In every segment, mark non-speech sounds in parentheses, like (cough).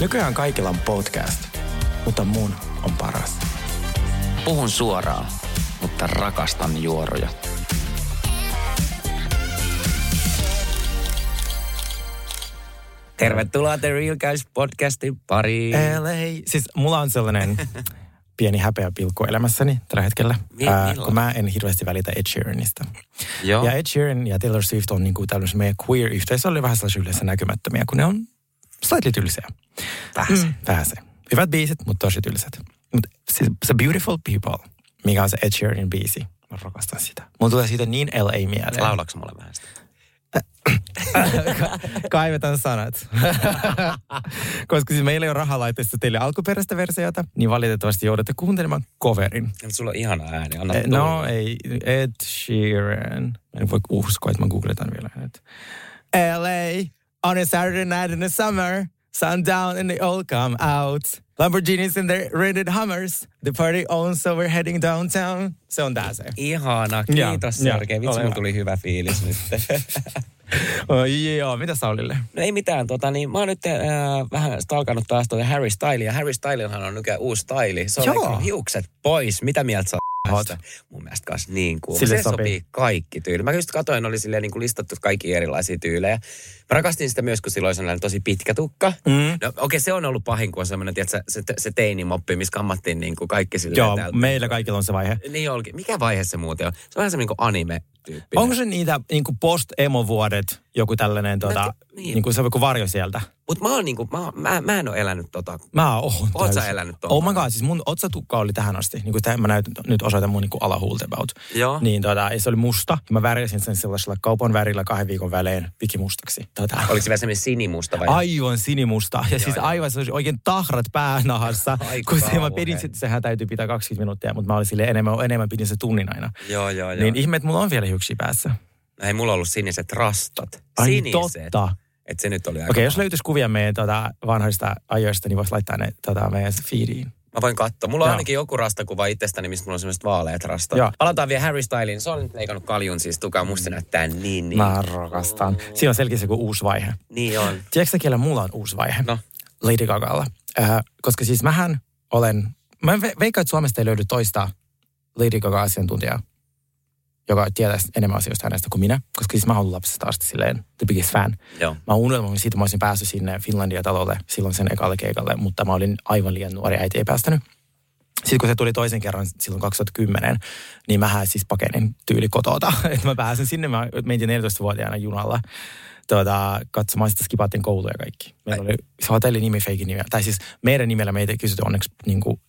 Nykyään kaikilla on podcast, mutta mun on paras. Puhun suoraan, mutta rakastan juoroja. Tervetuloa The Real Guys podcastin pariin. LA. Siis mulla on sellainen (laughs) pieni häpeä pilkku elämässäni tällä hetkellä, Mi- ää, milloin? kun mä en hirveästi välitä Ed Sheeranista. Joo. Ja Ed Sheeran ja Taylor Swift on niinku tällaisen meidän queer-yhteisö oli vähän sellaisia yleensä näkymättömiä, kun ne on slightly tylsiä. Vähän. Mm, vähän se. Hyvät biisit, mutta tosi tylsät. Mutta se, se Beautiful People, mikä on se Ed Sheeranin biisi, mä rakastan sitä. Mulla tulee siitä niin LA mieleen. Laulaks mulle vähän sitä? (laughs) Kaivetaan sanat. (laughs) Koska siis meillä ei ole rahaa laittaa sitä teille alkuperäistä versiota, niin valitettavasti joudutte kuuntelemaan coverin. Sulla on ihana ääni. Anna Eh, tulla. No ei, Ed Sheeran. En voi uskoa, että mä googletan vielä nyt. LA on a Saturday night in the summer. Sundown and they all come out. Lamborghinis and their rented Hummers. The party on, so we're heading downtown. Se on tää se. Ihana, kiitos joo, Sergei. Vitsi, mulla hyvä. tuli hyvä fiilis nyt. (laughs) Oh, joo, mitä Saulille? No ei mitään, tota, niin mä oon nyt äh, vähän stalkannut taas tuota Harry Stylia. Harry Stylillahan on nykyään uusi styli. Se on Joo. hiukset pois. Mitä mieltä sä Hot. Mun mielestä kans niin kuin. Sille Se sopii. sopii kaikki tyyli. Mä just katoin, oli silleen niin kuin listattu kaikki erilaisia tyylejä. Rakastin sitä myös, kun silloin oli tosi pitkä tukka. Mm. No okei, okay, se on ollut pahin, kun on semmoinen, tiedätkö, se, se teinimoppi, missä kammattiin niin kuin kaikki silleen. Joo, täältä. meillä kaikilla on se vaihe. Niin olikin. Mikä vaihe se muuten on? Se on vähän semmoinen kuin anime-tyyppinen. Onko se niitä niin post-emo-vuodet, joku tällainen, tota, niin. niin. kuin se on joku varjo sieltä? Mutta mä, oon niinku, mä, mä, mä en ole elänyt tota. Mä oon Oot sä elänyt tuon? Oh my god, siis mun otsatukka oli tähän asti. Niin kuin tähän, mä näytän, nyt osoitan mun niin kuin about. Joo. Niin tota, se oli musta. Mä värjäsin sen sellaisella kaupan värillä kahden viikon välein pikimustaksi. Tota, Oliko se vielä semmoinen sinimusta vai? aivan sinimusta. Ja siis joo. aivan se oikein tahrat päänahassa. Ai kun se, mä pidin, sit- sehän täytyy pitää 20 minuuttia, mutta mä olin sille enemmän, enemmän pidin se tunnin aina. Joo, joo, joo. Niin ihme, että mulla on vielä hiuksia päässä. Ei mulla ollut siniset rastat. Ai Siniset. totta. Et se nyt oli aika Okei, jos paha. löytyisi kuvia meidän tota, vanhoista ajoista, niin voisi laittaa ne tota, meidän feediin. Mä voin katsoa. Mulla on Joo. ainakin joku rastakuva itsestäni, missä mulla on semmoiset vaaleat rastat. Joo. Palataan vielä Harry Styliin. Se on nyt leikannut kaljun siis. Tukaa musta näyttää niin, niin. Mä rakastan. Siinä on selkeästi joku uusi vaihe. Niin on. Tiedätkö sä, kellä mulla on uusi vaihe? No. Lady Gagalla. Äh, koska siis mähän olen, mä ve- veikkaan, että Suomesta ei löydy toista Lady Gaga-asiantuntijaa, joka tietää enemmän asioista hänestä kuin minä. Koska siis mä oon ollut lapsesta asti silleen the biggest fan. Joo. Mä oon unelmoinut siitä, että mä olisin päässyt sinne Finlandia-talolle silloin sen ekalle keikalle, mutta mä olin aivan liian nuori, äiti ei päästänyt. Sitten kun se tuli toisen kerran silloin 2010, niin mähän siis pakenin tyyli kotota. (laughs) Että mä pääsin sinne, mä mentiin 14-vuotiaana junalla tuota, katsomaan sitä skipaatin kouluja ja kaikki. Meillä oli se hotelli nimi feikin nimi. Tai siis meidän nimellä meitä ei kysytty onneksi niin kuin,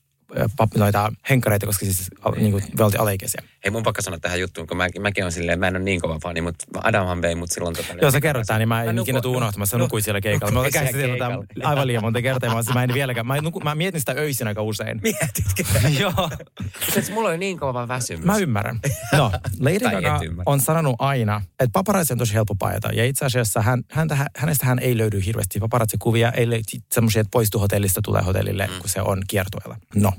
noita henkkareita, koska siis niin kuin, me oltiin alaikäisiä. Hei, mun pakka sanoa tähän juttuun, kun mä, mäkin on silleen, mä en ole niin kova fani, mutta Adamhan vei mut silloin tota... Joo, sä kerrot tää, niin mä en Mä ikinä tuu unohtamassa. Sä nu- nukuit siellä keikalla. Mä, nukuin käsin siellä aivan liian monta kertaa. Mä, mä en vieläkään. Mä, nuku, mä mietin sitä öisin aika usein. (laughs) Mietitkö? (laughs) Joo. Mutta mulla oli niin kova väsymys. Mä ymmärrän. No, (laughs) Lady Gaga on sanonut aina, että paparazzi on tosi helppo paeta. Ja itse asiassa hän, häntä, hänestä hän ei löydy hirveästi paparazzi-kuvia, ei semmoisia, että poistu hotellista, tulee hotellille, mm. kun se on kiertueella. No,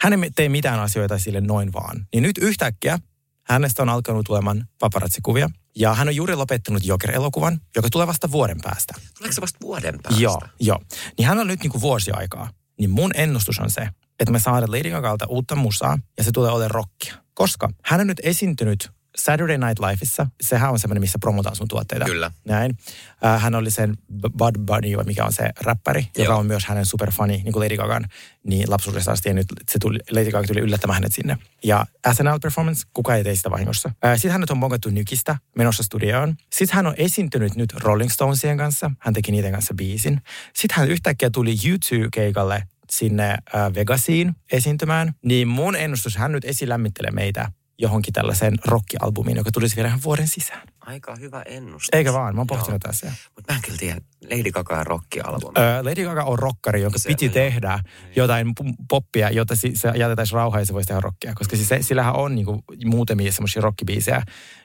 hän ei tee mitään asioita sille noin vaan. Niin nyt yhtäkkiä hänestä on alkanut tulemaan paparazzi-kuvia. Ja hän on juuri lopettanut Joker-elokuvan, joka tulee vasta vuoden päästä. Tuleeko se vasta vuoden päästä? Joo, joo. Niin hän on nyt niinku vuosi aikaa. Niin mun ennustus on se, että me saadaan Lady Gagalta uutta musaa ja se tulee olemaan rockia. Koska hän on nyt esiintynyt Saturday Night Lifeissa. Sehän on semmoinen, missä promotaan sun tuotteita. Kyllä. Näin. Äh, hän oli sen Bud Bunny, mikä on se räppäri, joka Joo. on myös hänen superfani, niin kuin Lady Gagan, niin lapsuudesta asti. Ja nyt se tuli, Lady Gaga tuli yllättämään hänet sinne. Ja SNL Performance, kuka ei tee sitä vahingossa. Äh, Sitten hänet on mokattu Nykistä menossa studioon. Sitten hän on esiintynyt nyt Rolling Stonesien kanssa. Hän teki niiden kanssa biisin. Sitten hän yhtäkkiä tuli YouTube-keikalle sinne äh, Vegasiin esiintymään. Niin mun ennustus, hän nyt esilämmittelee meitä johonkin tällaiseen rockialbumiin, joka tulisi vielä ihan vuoden sisään. Aika hyvä ennustus. Eikä vaan, mä oon pohtinut tässä. Mutta mä en kyllä tiedä, Lady Gaga rockialbumi. Öö, Lady Gaga on rockari, jonka Se- piti joo. tehdä jotain p- poppia, jotta si- se jätetäisiin rauhaa ja se voisi tehdä rockia. Koska siis se, sillähän on niinku muutamia semmoisia rockibiisejä,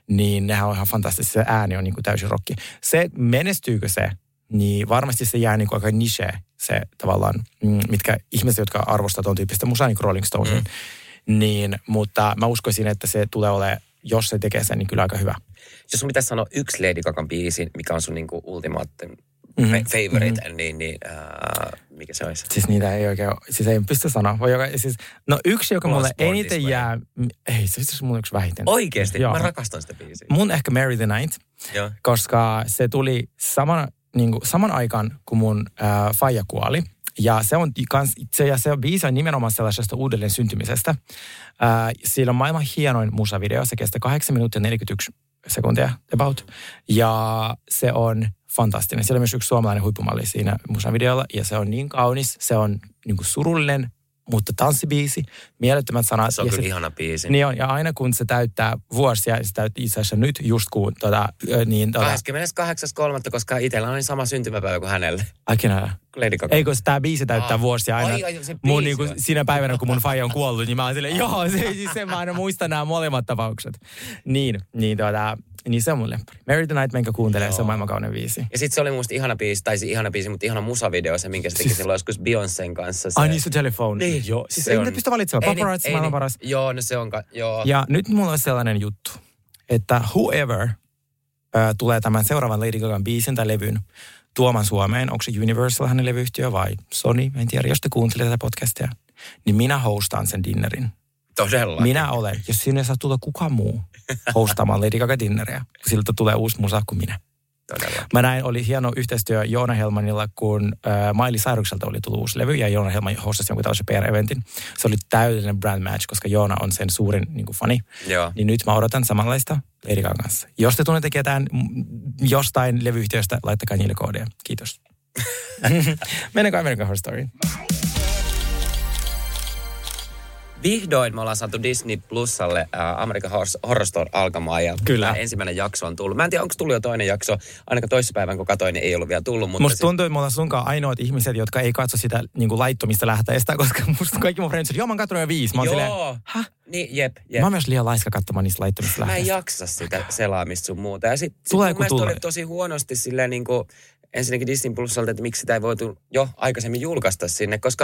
niin nehän on ihan fantastisia. Se ääni on niinku täysin rocki. Se, menestyykö se, niin varmasti se jää niinku aika niche, se tavallaan, mm, mitkä ihmiset, jotka arvostaa tuon tyyppistä musaa, niin kuin Rolling Stonesin. Mm. Niin, mutta mä uskoisin, että se tulee olemaan, jos se tekee sen, niin kyllä aika hyvä. Jos sun pitäisi sanoa yksi Lady Gagan biisi, mikä on sun niinku ultimaattinen Mhm. mm-hmm. favorite, mm-hmm. niin, niin äh, mikä se olisi? Siis niitä ei oikein, siis ei pysty sanoa. Voi joka, siis, no yksi, joka on mulle eniten vai? jää, ei se itse mulla yksi vähiten. Oikeesti? Joo. Mä rakastan sitä biisiä. Mun ehkä Mary the Night, Joo. koska se tuli saman, niin kuin, saman aikaan, kun mun äh, faija kuoli. Ja se on, kans, se, ja se biisi on nimenomaan sellaisesta uudelleen syntymisestä. Siinä on maailman hienoin musavideo. Se kestää 8 minuuttia 41 sekuntia about. Ja se on fantastinen. Siellä on myös yksi suomalainen huippumalli siinä musavideolla. Ja se on niin kaunis, se on niin kuin surullinen, mutta tanssibiisi, mielettömät sanat. Se on ja kyllä ihana biisi. Niin on, ja aina kun se täyttää vuosia, ja se täyttää itse asiassa nyt just kun, tota, niin tota, 28.3. koska itsellä on niin sama syntymäpäivä kuin hänelle. Aikina, Kuin Lady Gaga. ei kun tämä biisi täyttää Aa. vuosia aina. Ai, ai, se mun biisi niinku, on. siinä päivänä, kun mun faija on kuollut, niin mä oon silleen, joo, se, siis se mä aina muistan nämä molemmat tapaukset. Niin, niin, tota, niin se on mun lemppari. Mary the Night, minkä kuuntelee, se on maailman kaunein biisi. Ja sitten se oli musta ihana biisi, tai siis ihana biisi, mutta ihana musavideo, se minkä se teki Siis- silloin joskus Beyoncén kanssa. Se, Ai niin se telefone. Niin, joo. Siis se ei on- pysty valitsemaan. Ei niin- Paparazzi ei maailman niin- paras. Joo, no se on, ka- joo. Ja nyt mulla on sellainen juttu, että whoever ö, tulee tämän seuraavan Lady Gagan biisin tai levyn tuomaan Suomeen, onko se Universal hänen levyyhtiö vai Sony, en tiedä, jos te kuuntelee tätä podcastia, niin minä hostaan sen dinnerin. Todella. Minä olen, jos sinne saa tulla kuka muu hostaamaan Lady Gaga dinneria, siltä tulee uusi musa kuin minä. Todella. Mä näin, oli hieno yhteistyö Joona Helmanilla, kun äh, Miley Cyrukselta oli tullut uusi levy ja Joona Helman hostasi jonkun tällaisen PR-eventin. Se oli täydellinen brand match, koska Joona on sen suurin niin kuin, fani. Joo. Niin nyt mä odotan samanlaista Lady Gagan kanssa. Jos te tunnette ketään jostain levyyhtiöstä, laittakaa niille koodia. Kiitos. (laughs) Mennäänkö American Horror Storyin? Vihdoin me ollaan saatu Disney Plusalle äh, American Horror, Story alkamaan ja Kyllä. tämä ensimmäinen jakso on tullut. Mä en tiedä, onko tullut jo toinen jakso. Ainakaan toissapäivän, kun katsoin, niin ei ollut vielä tullut. Mutta Musta sit- tuntuu, että me ollaan sunkaan ainoat ihmiset, jotka ei katso sitä niin kuin laittomista lähteistä, (laughs) koska musta kaikki mun friendsit, joo mä oon jo viisi. Mä oon silleen, Joo. Häh? Niin, jep, jep. Mä oon myös liian laiska katsomaan niistä laittomista Mä en lähteistä. jaksa sitä selaamista sun muuta. Ja sit, sit Tulee mun tulee. oli tosi huonosti silleen niin kuin, ensinnäkin Disney Plusalta, että miksi sitä ei voitu jo aikaisemmin julkaista sinne, koska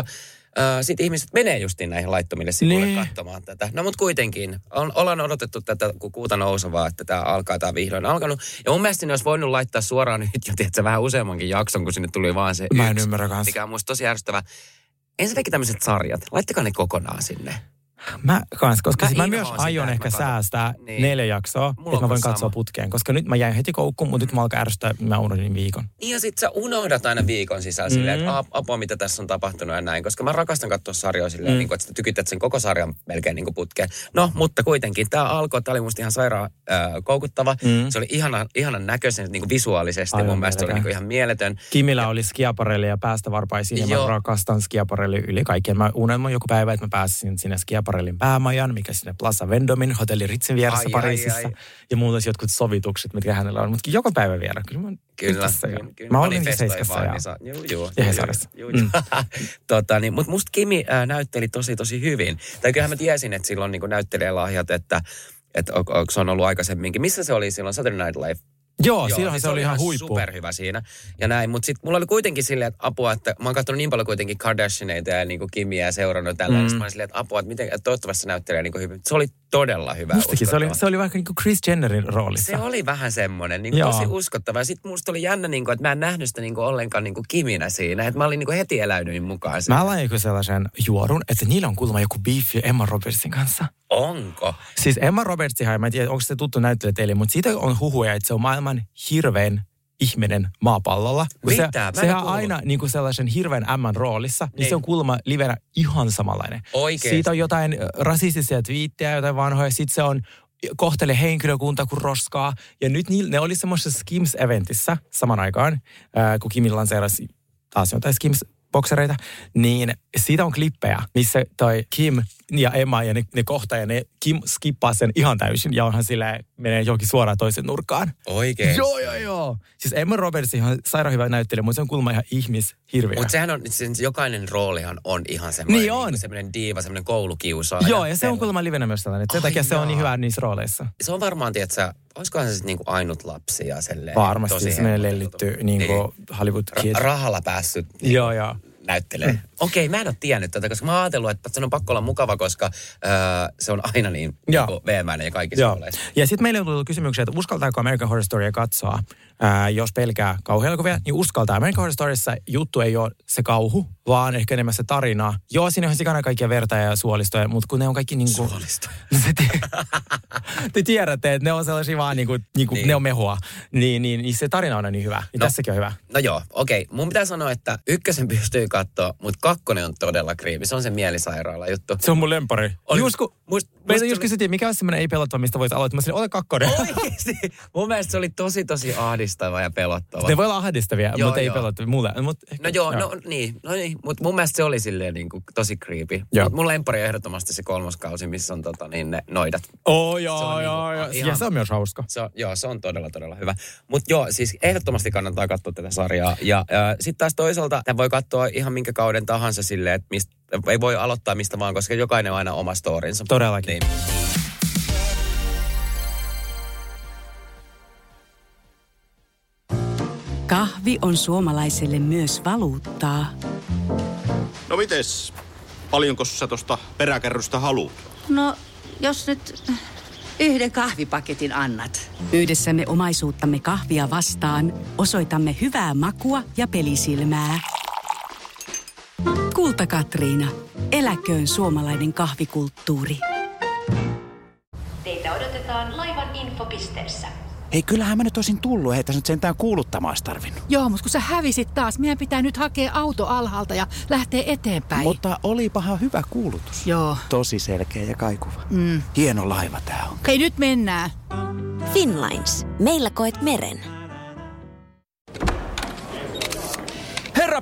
äh, sit ihmiset menee justiin näihin laittomille sivuille Niin. katsomaan tätä. No mut kuitenkin, on, ollaan odotettu tätä kun kuuta nousevaa, että tämä alkaa, tämä vihdoin alkanut. Ja mun mielestä ne olisi voinut laittaa suoraan nyt jo, tiedätkö, vähän useammankin jakson, kun sinne tuli vaan se Mä en yksi, ymmärrä kans. mikä on musta tosi ärsyttävää. Ensinnäkin tämmöiset sarjat, laittakaa ne kokonaan sinne. Mä kans, koska Mä mä, mä myös aion ehkä katon. säästää Niin. neljä jaksoa, Mulla että mä voin sama. katsoa putkeen. Koska nyt mä jäin heti koukkuun, mutta nyt mä alkaa ärsyttää, mä unohdin viikon. Niin ja sit sä unohdat aina viikon sisällä mm. silleen, Mm. että "Ap- apua mitä tässä on tapahtunut ja näin. Koska mä rakastan katsoa sarjoja silleen, Mm. niin kuin, että sä tykytät sen koko sarjan melkein niin putkeen. No, mutta kuitenkin tämä alkoi, tämä oli musta ihan sairaan äh, koukuttava. Mm. Mm. Se oli ihana, ihanan näköisen niin kuin visuaalisesti. Aivan Mun mielestä se oli niin ihan mieletön. Kimillä oli skiaparelli ja päästä varpaisiin ja mä rakastan skiaparelli yli kaikkien. Mä unelmoin joku päivä, että mä pääsisin sinne skiaparellin päämajan, mikä sinne Plaza Vendomin, hotelli Ritzin vieressä Ai, ai, Pariisissa. ai. Ja mulla olisi jotkut sovitukset, mitkä hänellä on. Mutta joka päivä vielä. Kyllä mä Kyllä. Tässä kyllä, kyllä. Mä olin seiskassa ja... niin sa- Juu, juu. ja juu, Hesarissa. juu, juu. (laughs) tota, niin, Mutta musta Kimi äh, näytteli tosi tosi hyvin. Tai kyllähän mä tiesin, että silloin niin näyttelijälahjat, että että on, onko se on ollut aikaisemminkin. Missä se oli silloin Saturday Night Live? Joo, Joo, silloinhan niin se oli ihan huippu. superhyvä siinä. Ja näin, mutta sitten mulla oli kuitenkin silleen, että apua, että mä oon katsonut niin paljon kuitenkin Kardashianeita ja niin Kimiä ja seurannut tällainen. Mm. Mä olin silleen, että apua, että, miten, että toivottavasti se näyttelee niin hyvin. Se oli todella hyvä. Mustakin se oli, uskottava. se oli vaikka niin kuin Chris Jennerin roolissa. Se oli vähän semmoinen, niin tosi uskottava. Sitten musta oli jännä, niin kuin, että mä en nähnyt sitä niin kuin ollenkaan niin kuin kiminä siinä. Että mä olin niin kuin heti eläydyin mukaan siinä. Mä aloin joku sellaisen juorun, että niillä on kuulemma joku beefi Emma Robertsin kanssa. Onko? Siis Emma Robertsihan, mä en tiedä, onko se tuttu näyttelijä teille, mutta siitä on huhuja, että se on maailman hirvein ihminen maapallolla. Kun Mitä? Se, sehän kuullut. aina niin kuin sellaisen hirveän ämmän roolissa, niin, Niin. se on kuulemma livenä ihan samanlainen. Oikeesti? Siitä on jotain ö, rasistisia twiittejä, jotain vanhoja, sitten se on kohtele henkilökunta kuin roskaa. Ja nyt niil, ne oli semmoisessa Skims-eventissä saman aikaan, ää, kun Kimi lanseerasi taas jotain Skims boksereita, niin siitä on klippejä, missä toi Kim ja Emma ja ne, ne kohtaa ja ne Kim skippaa sen ihan täysin ja onhan silleen menee johonkin suoraan toisen nurkkaan. Oikein. Joo, joo, joo. Siis Emma Roberts ihan sairaan hyvä näyttelijä, mutta se on kuulemma ihan ihmishirviö. Mutta sehän on, siis jokainen roolihan on ihan semmoinen, Niin on. Niin semmoinen diiva, semmoinen koulukiusaaja. Joo, ja se on kuulemma livenä myös tällainen. että Sen takia se on niin hyvä niissä rooleissa. Se on varmaan, tietsä, olisikohan se sitten niinku ainut lapsi ja silleen. Varmasti tosi semmoinen helpotettu. lellitty niin kuin Hollywood kid. Ra- rahalla päässyt Joo, joo. näyttelee. Okei, mä en ole tiennyt tätä, koska mä oon ajatellut, että se on pakko olla mukava, koska öö, se on aina niin niinku veemäinen ja kaikissa Joo. Ja sitten meille on tullut kysymyksiä, että uskaltaako American Horror Storya katsoa, ää, jos pelkää kauhuelokuvia, niin uskaltaa. American Horror Storyssa juttu ei ole se kauhu, vaan ehkä enemmän se tarina. Joo, siinä on sikana kaikkia verta ja suolistoja, mutta kun ne on kaikki niin kuin... Suolisto. (laughs) Te, (laughs) te tiedätte, että ne on sellaisia vaan niin kuin, niin kuin Niin. ne on mehua. Niin, niin, niin se tarina on niin hyvä. Niin No. tässäkin on hyvä. No joo, okei. Mun pitää sanoa, että ykkösen pystyy katsoa, mutta kakkonen on todella kriipi. Se on se mielisairaala juttu. Se on mun lempari. Oli- Just kun, must- meitä just kysyttiin, mikä on semmoinen ei pelottava, mistä voisi aloittaa. Mä sanoin, ole kakkonen. Oikeesti. Mun mielestä se oli tosi, tosi ahdistava ja pelottava. Ne voi olla ahdistavia, Joo, mutta ei joo. pelottavia. Mulle. Mut, No joo, no niin, no niin. mutta mun mielestä se oli silleen niin kuin, tosi. Joo. Mut mun lempari on ehdottomasti se kolmoskausi, missä on tota, niin, ne noidat. Oh, Se joo, on joo, niinku joo. ihan- Ja se on myös hauska. Se on, joo, se on todella, todella hyvä. Mutta joo, siis ehdottomasti kannattaa katsoa tätä sarjaa. Ja äh, sitten taas toisaalta tämän voi katsoa ihan minkä kauden tahansa silleen, että mistä, ei voi aloittaa mistä vaan, koska jokainen on aina oma storinsa. Todellakin. Niin. Kahvi on suomalaiselle myös valuuttaa. No mites, paljonko sä tosta peräkärrystä haluat? No, jos nyt yhden kahvipaketin annat. Yhdessämme omaisuuttamme kahvia vastaan osoitamme hyvää makua ja pelisilmää. Kulta Katriina. Eläköön suomalainen kahvikulttuuri. Teitä odotetaan laivan infopisteessä. Ei, kyllähän mä nyt olisin tullut. Ei tässä nyt sentään kuuluttamaan olisi tarvinnut. Joo, mutta kun sä hävisit taas, meidän pitää nyt hakea auto alhaalta ja lähteä eteenpäin. Mutta olipahan hyvä kuulutus. Joo. Tosi selkeä ja kaikuva. Mm. Hieno laiva tää on. Hei, nyt mennään. Finlines. Meillä koet meren.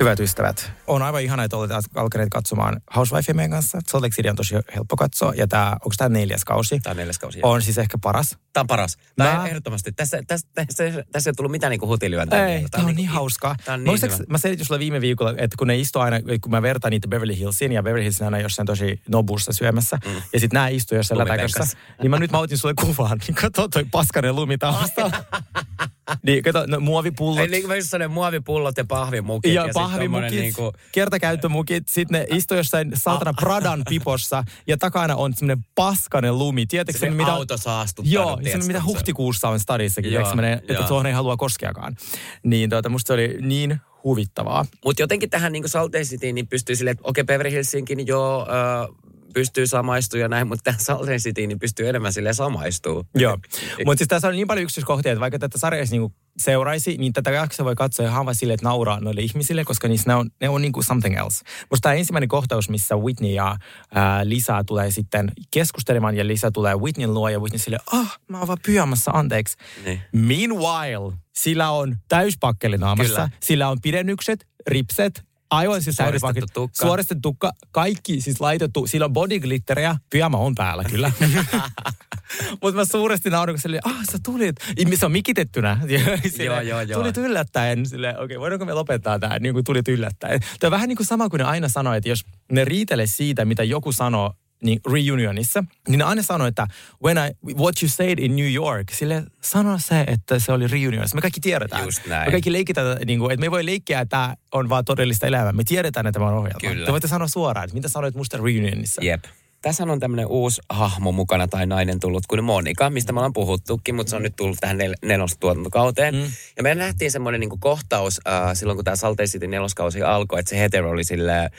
Hyvät ystävät, on aivan ihana, että olette alkaneet katsomaan Housewifea meidän kanssa. Salt Lake City on tosi helppo katsoa ja tämä, onko tämä neljäs kausi? Tämä on neljäs kausi. On siis ehkä paras. Tämä on paras. Tämä Mä- ehdottomasti. Tässä, tässä, tässä, tässä ei tullut mitään niinku hutilyöntä. Ei, tämä on niin hauskaa. Tämä on Mä niin hyvä. Mä selitin sulle viime viikolla, että kun ne istuu aina, kun mä vertaan niitä Beverly Hillsiin, ja Beverly Hillsin aina jossain tosi nobussa syömässä, mm. ja sitten nämä istuu jossain lätäkössä, niin mä nyt mä otin sulle kuvaan, niin kato toi paskanen lumi taustalla. (laughs) niin kato, no, muovipullot. Ei, niin kuin sellainen muovipullot ja pahvimukit. Ja tommonen pahvimukit, Niinku, niinku... kertakäyttömukit, sitten ne istuu jossain saatana Pradan pipossa ja takana on semmoinen paskanen lumi. Tiedätkö Se mitä... auto saastuttanut, Joo, se tiedätkö, mitä huhtikuussa on stadissakin, Joo, semmoinen, että tuohon ei halua koskeakaan. Niin tuota, musta se oli niin huvittavaa. Mutta jotenkin tähän niin Salt Lake niin pystyy silleen, että okei, Beverly Hillsiinkin niin joo, äh, pystyy samaistumaan ja näin, mutta Salt Lake Cityin niin pystyy enemmän silleen samaistuu. Joo, mutta siis tässä on niin paljon yksityiskohtia, että vaikka tätä sarjaa niinku seuraisi, niin tätä jaksoa voi katsoa ihan vaan silleen, että nauraa noille ihmisille, koska niissä ne on, ne on niinku something else. Musta tämä ensimmäinen kohtaus, missä Whitney ja ää, Lisa tulee sitten keskustelemaan ja Lisa tulee Whitneyn luo ja Whitney silleen, ah, mä oon vaan pyjamassa, anteeksi. Niin. Meanwhile, sillä on täyspakkeli naamassa, Kyllä. sillä on pidennykset, ripset, aivan siis Suoristettu tukka. Suoristettu tukka, kaikki siis laitettu, sillä on bodyglitteriä, pyjama on päällä kyllä. (laughs) Mutta mä suuresti naurin, kun se oli, ah sä tulit. Se on mikitettynä. (laughs) Silleen, Joo, joo, joo. Tulit yllättäen. Silleen, okei, okay, voidaanko me lopettaa tämä, niin kuin tulit yllättäen. Tämä on vähän niin kuin sama kuin ne aina sanoo, että jos ne riitelee siitä, mitä joku sanoo niin reunionissa, niin ne aina sanoo, että when I, what you said in New York, sille sano se, että se oli reunionissa. Me kaikki tiedetään. Just näin. Me kaikki leikitään, niin kuin, että me ei voi leikkiä, että tämä on vaan todellista elämää. Me tiedetään, että tämä on ohjelma. Kyllä. Te voitte sanoa suoraan, että mitä sanoit musta reunionissa. Jep. Tässä on tämmöinen uusi hahmo mukana tai nainen tullut kuin Monika, mistä me ollaan puhuttukin, mutta se on nyt tullut tähän nel- nelostuotantokauteen. Mm. Ja me nähtiin semmoinen niinku kohtaus äh, silloin, kun tämä Salt Lake City neloskausi alkoi, että se hetero oli sille, äh,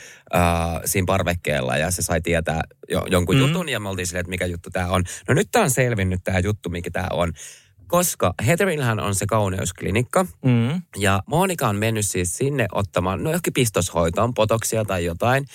siinä parvekkeella ja se sai tietää jo, jonkun mm. jutun ja me oltiin silleen, että mikä juttu tämä on. No nyt tämä on selvinnyt tämä juttu, mikä tämä on. Koska Heatherillähän on se kauneusklinikka. Mm. Ja Monika on mennyt siis sinne ottamaan, no ehkä pistoshoitoon, potoksia tai jotain.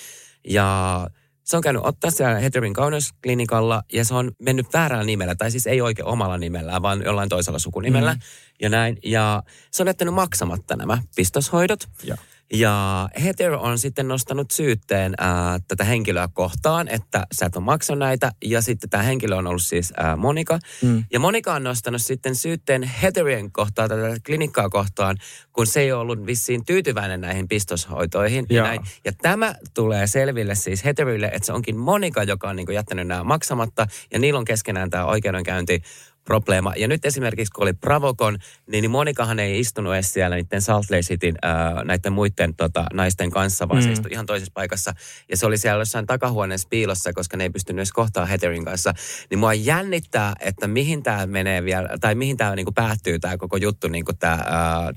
Ja se on käynyt ottaa siellä Heterin kauneusklinikalla ja se on mennyt väärällä nimellä, tai siis ei oikein omalla nimellään, vaan jollain toisella sukunimellä Mm. ja näin. Ja se on jättänyt maksamatta nämä pistoshoidot. Ja. Ja Heather on sitten nostanut syytteen ää, tätä henkilöä kohtaan, että sä et ole maksanut näitä. Ja sitten tämä henkilö on ollut siis ää, Monika. Mm. Ja Monika on nostanut sitten syytteen Heatherien kohtaan, tätä klinikkaa kohtaan, kun se ei ollut vissiin tyytyväinen näihin pistoshoitoihin. Ja, Joo. näin. ja tämä tulee selville siis Heatherille, että se onkin Monika, joka on niin jättänyt nämä maksamatta. Ja niillä on keskenään tämä oikeudenkäynti probleema. Ja nyt esimerkiksi, kun oli Bravocon, niin, niin Monikahan ei istunut edes siellä niiden Salt Lake Cityn ää, näiden muiden tota, naisten kanssa, vaan se Mm. istui ihan toisessa paikassa. Ja se oli siellä jossain takahuoneessa piilossa, koska ne ei pystynyt edes kohtaa Heatherin kanssa. Niin mua jännittää, että mihin tämä menee vielä, tai mihin tämä niinku päättyy, tämä koko juttu, niinku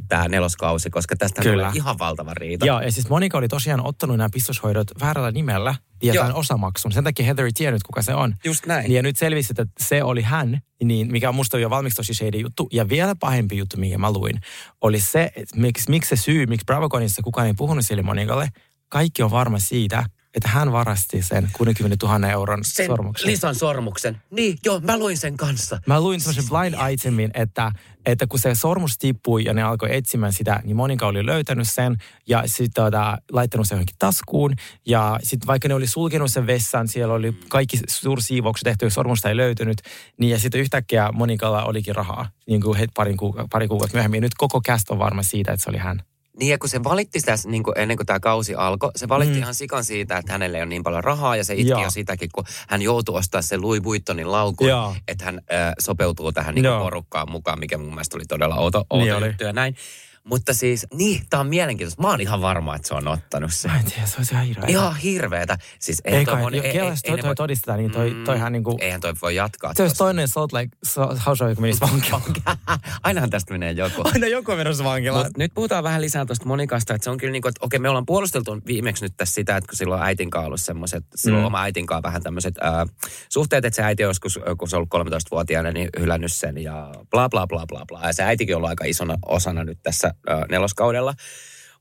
tämä neloskausi, koska tästä tulee ihan valtava riita. Joo, ja siis Monika oli tosiaan ottanut nämä pistoshoidot väärällä nimellä ja Joo. tämän osamaksun. Sen takia Heather ei tiennyt, kuka se on. Just näin. Ja nyt selvisi, että se oli hän, niin mikä on musta jo valmiiksi tosi shady juttu. Ja vielä pahempi juttu, minkä mä luin, oli se, että miksi, miksi se syy, miksi Bravoconissa kukaan ei puhunut sille Monikalle, kaikki on varma siitä, että hän varasti sen 60 000 euron Sen sormuksen. Lisan sormuksen. Niin, joo, mä luin sen kanssa. Mä luin semmoisen blind itemin, että, että kun se sormus tippui ja ne alkoi etsimään sitä, niin Monika oli löytänyt sen ja sitten tota, laittanut sen johonkin taskuun. Ja sitten vaikka ne oli sulkenut sen vessan, siellä oli kaikki suursiivoukset tehty sormusta ei löytynyt. Niin ja sitten yhtäkkiä Monikalla olikin rahaa, niin kuin parin kuuka- pari kuukautta myöhemmin. Nyt koko cast on varma siitä, että se oli hän. Niin ja kun se valitti sitä niin kuin ennen kuin tämä kausi alkoi, se valitti Mm. ihan sikan siitä, että hänelle ei ole niin paljon rahaa ja se itki Joo. jo sitäkin, kun hän joutui ostamaan sen Louis Vuittonin laukun, Joo. että hän äh, sopeutuu tähän niin porukkaan mukaan, mikä mun mielestä oli todella outo, outo Niin oli. juttu ja näin. Mutta siis, niin, tämä on mielenkiintoista. Mä oon ihan varma, että se on ottanut sen. Mä en tiedä, se olisi ihan hirveä. Ihan hirveetä. Siis Ei eihän kai, moni- ei- ei- ei toi, toi voi- todistetaan, niin toi, Mm, toihan niin kuin... Eihän toi voi jatkaa. Se olisi toinen Salt Lake so- Housewife, joka menisi vankilaan. (laughs) Ainahan tästä menee joku. Aina joku on menossa vankilaan. Mut nyt puhutaan vähän lisää tuosta Monikasta, että se on kyllä niin kuin, että okei, me ollaan puolusteltu viimeksi nyt tässä sitä, että kun silloin äitin kanssa ollut semmoiset, silloin Mm. oma äitin kanssa vähän tämmöiset äh, suhteet, että se äiti on joskus, kun se on ollut 13-vuotiaana, niin hylännyt sen ja bla bla bla bla bla. Ja se äitikin on ollut aika isona osana nyt tässä neloskaudella.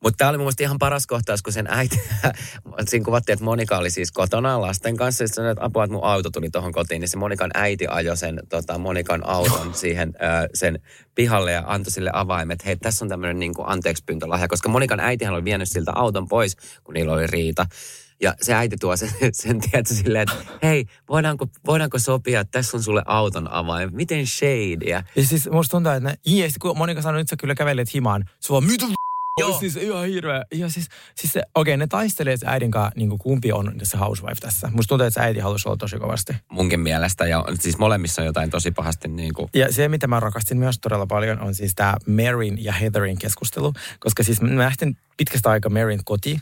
Mutta tämä oli mun mielestä ihan paras kohtaus, kun sen äiti, (laughs) siinä kuvattiin, että Monika oli siis kotona lasten kanssa. Sitten sanoi, että apua, että mun auto tuli tuohon kotiin, niin se Monikan äiti ajoi sen tota, Monikan auton siihen äh, sen pihalle ja antoi sille avaimet. Hei, tässä on tämmöinen niin anteeksi pyyntölahja, koska Monikan äitihän oli vienyt siltä auton pois, kun niillä oli riita. Ja se äiti tuo sen, (laughs) sen tietysti silleen, että hei, voidaanko, voidaanko sopia, että tässä on sulle auton avain. Miten shadyä? Ja siis musta tuntuu, että ne, sit kun Monika sanoi, että sä kyllä kävelet himaan, se vaan, mitä Joo. Siis ihan hirveä. Ja siis, siis se, okei, ne taistelee se äidin kanssa, niin kuin kumpi on se housewife tässä. Musta tuntuu, että se äiti halusi olla tosi kovasti. Munkin mielestä. Ja siis molemmissa on jotain tosi pahasti niin kuin Ja se, mitä mä rakastin myös todella paljon, on siis tämä Maryn ja Heatherin keskustelu. Koska siis mä nähtin pitkästä aikaa Maryn koti.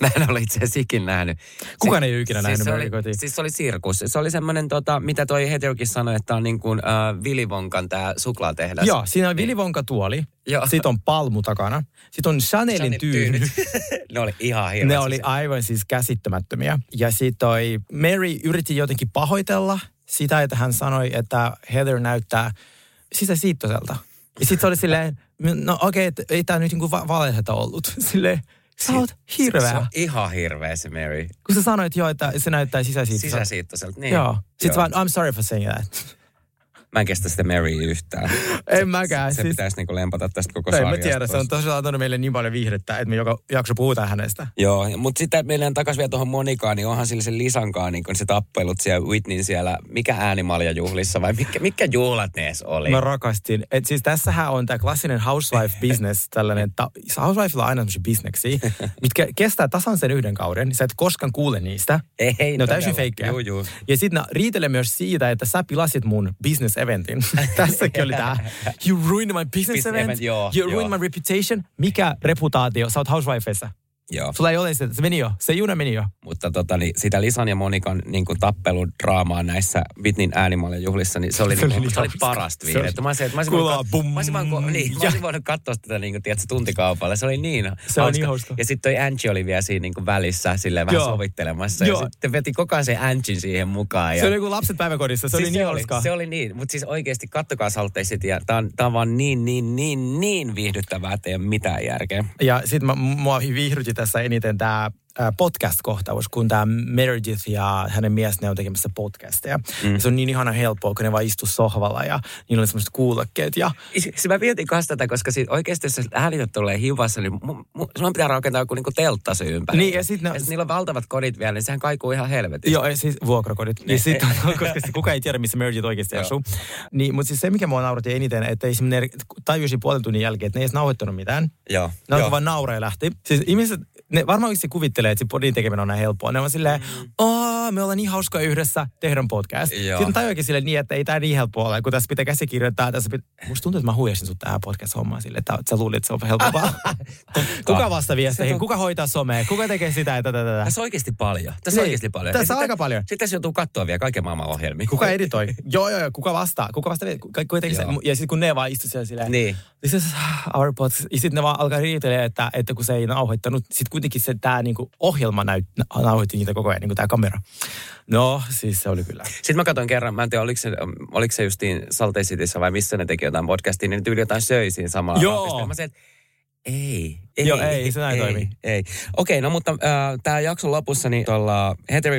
Mä en ole itse asiassa ikinä nähnyt. Kukaan Si- ei ole ikinä siis nähnyt se Maryn oli, kotia. Siis se oli sirkus. Se oli semmoinen, tota, mitä toi Heterkin sanoi, että on niin kuin äh, Willy Wonkan tää suklaatehdas. Joo, siinä on Willy Wonka tuoli. Joo. Sitten on palmu takana. Sitten on Chanelin Chanel tyyny. (laughs) ne oli ihan hirveä. Ne oli aivan siis käsittämättömiä. Ja sitten toi Mary yritti jotenkin pahoitella sitä, että hän sanoi, että Heather näyttää sisäsiittoiselta. Ja sitten se oli silleen, no okei, okay, ei tämä nyt niinku va- valeheta ollut. (laughs) Silleen, sä oot Se hirveä. on ihan hirveä se Mary. Kun sä sanoit jo, että se näyttää sisäsiittoiselta. Sisäsiittoiselta, niin. Joo. Sitten Joo. vaan, I'm sorry for saying that. (laughs) Mä en kestä sitä Mary yhtään. En mäkään. Se siis, pitäisi niinku lempata tästä koko en mä sarjasta. tiedä, se on tosiaan antanut meille niin paljon viihdettä, että me joka jakso puhutaan hänestä. Joo, mutta sitten meidän takaisin vielä tuohon Monikaan, niin onhan sillä se Lisankaan niin kun se tappelut siellä Whitneyn siellä, mikä äänimaljajuhlissa vai mikä, mikä juhlat ne edes oli? Mä rakastin. Et siis tässähän on tämä klassinen housewife business, (laughs) tällainen, ta- housewifella on aina tämmöisiä bisneksiä, mitkä kestää tasan sen yhden kauden, niin sä et koskaan kuule niistä. Ei ne on täysin feikkejä. Ja sitten ne riitelee myös siitä, että sä pilasit mun business eventin. (laughs) Tässäkin oli tää, you ruined my business, event, event, joo, you joo. ruined my reputation. Mikä reputaatio? Sä oot housewifeissa. Joo. Sulla ei ole sitä, se meni jo, se juna meni jo. Mutta tota, niin, sitä Lisan ja Monikan niin kuin tappeludraamaa näissä Whitneyn äänimalien juhlissa, niin se oli, Se oli niin, niin se oli parasta Se viihdettä. oli- Että Mä olisin, mä olisin Kulaa, voinut, bum, mä olisin, vaan, niin, mä olisin voinut katsoa sitä niin kuin, tiedätkö, tuntikaupalla. Se oli niin Se on niin hauska. Ja sitten toi Angie oli vielä siinä niin kuin välissä silleen vähän Joo. sovittelemassa. Joo. Ja sitten veti koko ajan se Angin siihen mukaan. Ja... Se oli kuin lapset päiväkodissa, se oli Siis niin se, oli, hauskaa. se oli niin, mutta siis oikeasti kattokaa saltteisit ja tää on, tää on vaan niin, niin, niin, niin viihdyttävää, että ei ole mitään järkeä. Ja sitten mua viihdytti tässä eniten. Tämä podcast-kohtaus, kun tämä Meredith ja hänen mies, ne on tekemässä podcastia. Mm. Se on niin ihana helppoa, kun ne vaan istuu sohvalla ja niillä on semmoiset kuulokkeet. Ja Siis mä mietin kanssa tätä, koska sit oikeasti jos sä äänität tulee hiuvassa, niin mu, mu, sun pitää rakentaa joku niinku teltta se ympäri. Niin, ja sit ne- ja sit niillä on valtavat kodit vielä, niin sehän kaikuu ihan helvetin. Joo, ja siis vuokrakodit. Ne- Niin sitten, (laughs) koska sit kukaan ei tiedä, missä Meredith oikeasti asuu. Niin, mutta siis se, mikä mua nauratti eniten, että esimerkiksi ne tajusi puolen tunnin jälkeen, että ne ei edes nauhoittanut mitään. Joo. Ne alkoi vaan nauraa ja lähti. Siis ihmiset, ne varmaan oikeasti kuvittelee, että se podin tekeminen on näin helppoa. Ne on silleen, Aa, me ollaan niin hauskoja yhdessä, tehdään podcast. Mm. Joo. Sitten tajuakin silleen niin, että ei tämä niin helppoa ole, kun tässä pitää käsikirjoittaa. Tässä pitää... Musta tuntuu, että mä huijasin sut tähän podcast-hommaan silleen, että sä luulit, että se on helpompaa. (laughs) Kuka vastaa viesteihin? Kuka hoitaa somea? Kuka tekee sitä ja tätä, tätä? Tässä on oikeasti paljon. Tässä on Niin. oikeasti paljon. Tässä on sitten- aika paljon. Sitten tässä joutuu katsoa vielä kaiken maailman ohjelmia. Kuka editoi? joo, joo, joo. Kuka vastaa? Kuka vastaa? Kuka, se? Ja sitten kun ne vaan istu siellä silleen, Niin. this is our podcast. Ja sitten ne vaan alkaa riitelee, että, että kun se ei nauhoittanut, kuitenkin se tämä niinku ohjelma näyt, nauhoitti niitä koko ajan, niinku tämä kamera. No, siis se oli kyllä. Sitten mä katsoin kerran, mä en tiedä, oliko se, oliko se justiin Salt Cityssä vai missä ne teki jotain podcastia, niin tyyli jotain söi siinä samalla. Joo. Mä sanoin, että ei, ei. Joo, ei, se näin ei, toimi. Ei. Okei, no mutta äh, tämä jakson lopussa, niin tuolla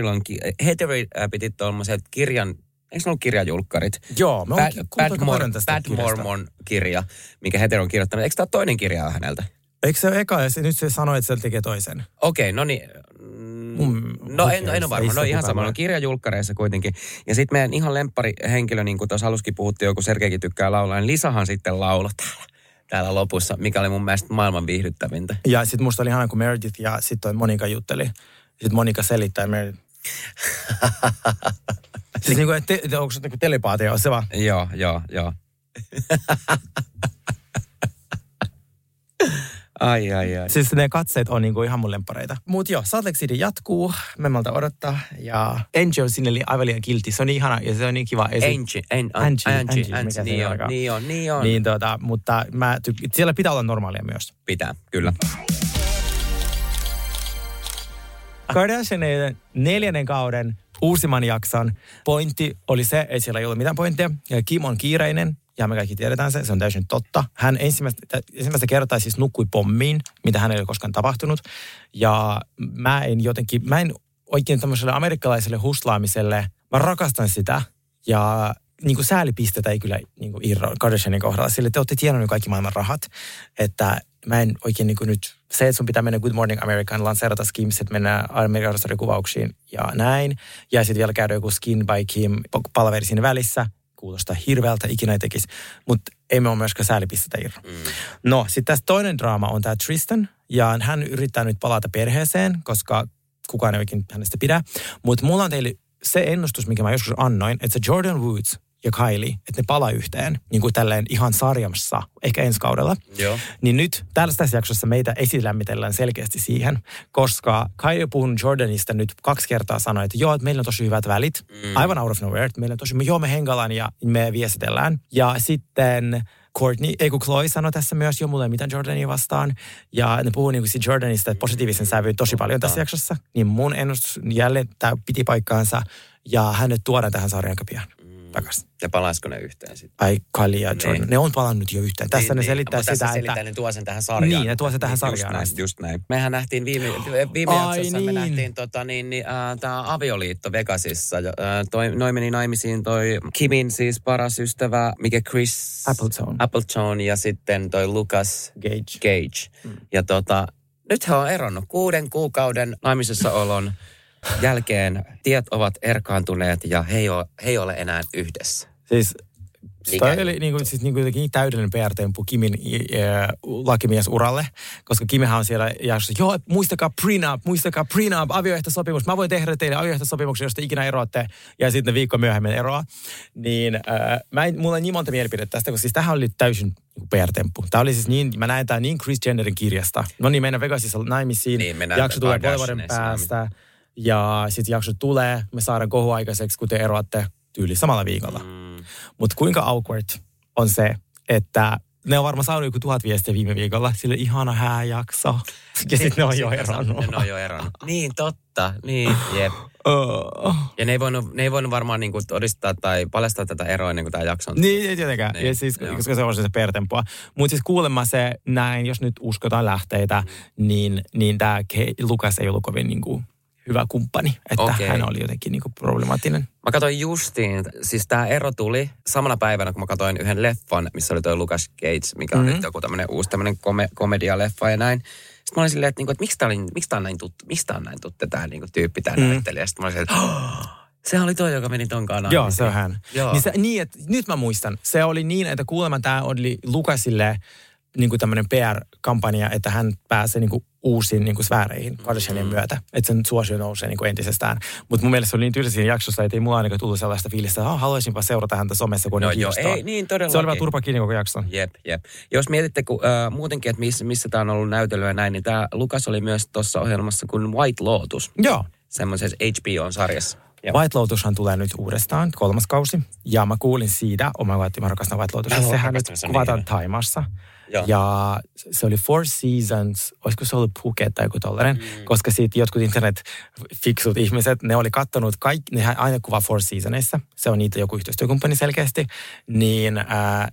on, ki- Heather äh, piti tuollaiset kirjan, eikö se ollut kirjajulkkarit? Joo, me Bad, aika Mor- tästä kirjasta. Mormon kirja, mikä Heather on kirjoittanut. Eikö tämä toinen kirja häneltä? Eikö se ole eka ja se, nyt se sanoi, että se tekee toisen? Okei, no niin. Mm, No en, okei, en ole varma. No ihan sama. voi. No kirjajulkkareissa kuitenkin. Ja sitten meidän ihan lempparihenkilö, niin kuin tuossa aluskin puhuttiin, joku Sergeikin tykkää laulaa, niin Lisahan sitten lauloi täällä, täällä lopussa, mikä oli mun mielestä maailman viihdyttävintä. Ja sitten musta oli ihana, kun Meredith ja sitten toi Monika jutteli. Sitten Monika selittää Meredith. (laughs) siis niinku, että te, onko se niinku telepaatia, on se vaan. Joo, joo, joo. (laughs) ai, ai, ai. Siis ne katseet on niinku ihan mun lempareita. Mut joo, Salt Lake City jatkuu, me malta odottaa. Ja Angie on sinne li- aivan liian kiltti. Se on niin ihana ja se on niin kiva. Angie, An- An- Angie, Angie, Angie, niin on, niin on, niin on. Niin tota, mutta mä tyk- siellä pitää olla normaalia myös. Pitää, kyllä. Kardashianeiden neljännen kauden uusimman jakson pointti oli se, että siellä ei ollut mitään pointtia. Kim on kiireinen, ja me kaikki tiedetään se, se on täysin totta. Hän ensimmäistä, ensimmäistä kertaa siis nukkui pommiin, mitä hänelle ei ole koskaan tapahtunut. Ja mä en jotenkin, mä en oikein tämmöiselle amerikkalaiselle huslaamiselle, mä rakastan sitä. Ja niin kuin säälipistetä ei kyllä niin kuin irro Kardashianin kohdalla. Sille te olette tienannut kaikki maailman rahat, että mä en oikein niin kuin nyt, se, että sun pitää mennä Good Morning American, lanseerata Skims, että mennä Amerikan kuvauksiin ja näin. Ja sitten vielä käydä joku Skin by Kim palaveri siinä välissä. Kuulostaa hirveältä, ikinä ei tekisi. Mutta ei me ole myöskään säälipistetä irro. Mm. No, sitten tässä toinen draama on tämä Tristan. Ja hän yrittää nyt palata perheeseen, koska kukaan ei oikein hänestä pidä. Mutta mulla on teille se ennustus, mikä mä joskus annoin, että se Jordan Woods ja Kylie, että ne palaa yhteen, niin kuin tälleen ihan sarjassa, ehkä ensi kaudella. Joo. Niin nyt tässä, jaksossa meitä esilämmitellään selkeästi siihen, koska Kylie on puhunut Jordanista nyt kaksi kertaa sanoi, että joo, että meillä on tosi hyvät välit, mm. aivan out of nowhere, että meillä on tosi, joo me hengaillaan ja me viestitellään. Ja sitten Courtney, ei kun Chloe sanoi tässä myös, jo mulla ei mitään Jordania vastaan. Ja ne puhuu niinku siitä Jordanista positiivisen sävyyn tosi paljon tässä jaksossa. Niin mun ennustus jälleen tämä piti paikkaansa ja hänet tuodaan tähän sarjan pian takaisin. Ja palaisiko ne yhteen sitten? Ai Kylie ja Jordan, Niin. ne on palannut jo yhteen. Tässä Niin, ne niin. selittää Mutta sitä, tässä selittää, että... ne tuo sen tähän sarjaan. Niin, ne tuo sen tähän Just sarjaan näin, asti. just näin. Mehän nähtiin viime, (gasps) viime Ai jaksossa, me niin. nähtiin tota, niin, niin, äh, tämä avioliitto Vegasissa. Ja, Äh, toi, noi meni naimisiin toi Kimin siis paras ystävä, mikä Chris... Appletone. Appletone ja sitten toi Lucas Gage. Gage. Mm. Ja tota, nyt he on eronnut kuuden kuukauden naimisessa olon jälkeen. Tiet ovat erkaantuneet ja he ei ole, he ei ole enää yhdessä. Siis? Toi oli niinku, siis niinku jotenkin täydellinen PR-temppu Kimin äh, lakimiesuralle, koska Kimihän on siellä jaksossa, joo, muistakaa prenup, muistakaa prenup, avioehtosopimus. Mä voin tehdä teille avioehtosopimuksen, jos te ikinä eroatte, ja sitten viikko myöhemmin eroa. Niin äh, mä en, mulla on niin monta mielipidettä tästä, koska siis tähän oli täysin niinku PR-temppu. Tämä oli siis niin, mä näen tämän niin Chris Jennerin kirjasta. No niin, mennään Vegasissa naimisiin. Niin, jakso tulee päästä. Ja sitten jakso tulee, me saadaan kohu aikaiseksi, kun te eroatte tyyli samalla viikolla. Mm. Mutta kuinka awkward on se, että ne on varmaan saanut joku tuhat viestiä viime viikolla. Sille ihana hääjakso. Ja sitten Niin, ne on jo eronnut. Ne on jo eronnut. (laughs) Niin, totta. Niin, jep. Ja ne ei voinut, ne ei voinut varmaan niinku todistaa tai paljastaa tätä eroa ennen kuin tämä jakso on. Niin, ei tietenkään. Niin, Ja siis, joo. koska se on se pertempua. Mutta siis kuulemma se näin, jos nyt uskotaan lähteitä, niin, niin tämä Lukas ei ollut kovin niinku hyvä kumppani. Että Okei. hän oli jotenkin niinku problemaattinen. Mä katsoin justiin, siis tämä ero tuli samana päivänä, kun mä katsoin yhden leffan, missä oli toi Lucas Gates, mikä on Mhm. nyt joku tämmöinen uusi tämmöinen kome, komedialeffa ja näin. Sitten mä olin silleen, että, niinku, että miksi tää, oli, miksi on näin tuttu, miksi tää on näin tuttu tämä niinku, tyyppi, tämä Mm. näyttelijä. Sitten mä olin silleen, että "Oh, sehän oli toi, joka meni ton kanaan. Joo, se on hän. Joo. Niin, se, niin että, nyt mä muistan. Se oli niin, että kuulemma tämä oli Lukasille niin kuin tämmöinen PR-kampanja, että hän pääsee niin kuin uusiin niin kuin sfääreihin Kardashianien myötä. Että sen suosio nousee niin kuin entisestään. Mutta mun mielestä se oli niin tylsä siinä jaksossa, että ei mulla ainakaan tullut sellaista fiilistä, että "Ah, haluaisinpa seurata häntä somessa, kun No joo, ei, niin todellakin. Se oli vaan turpa kiinni koko jakson. Jep, jep. Jos mietitte kun, äh, muutenkin, että missä, missä tämä on ollut näytelyä ja näin, niin tämä Lukas oli myös tuossa ohjelmassa kuin White Lotus. Joo. Semmoisessa HBO-sarjassa. Joo. White Lotushan tulee nyt uudestaan, kolmas kausi. Ja mä kuulin siitä, oh my god, mä rakastan White Lotusta. Sehän nyt kuvataan Taimassa. Ja se oli Four Seasons, olisiko se ollut Phuket tai joku tollainen, mm. koska siitä jotkut internet-fiksut ihmiset, ne oli kattonut kaikki, ne aina kuvaa Four Seasonissa, se on niitä joku yhteistyökumppani selkeästi, niin äh,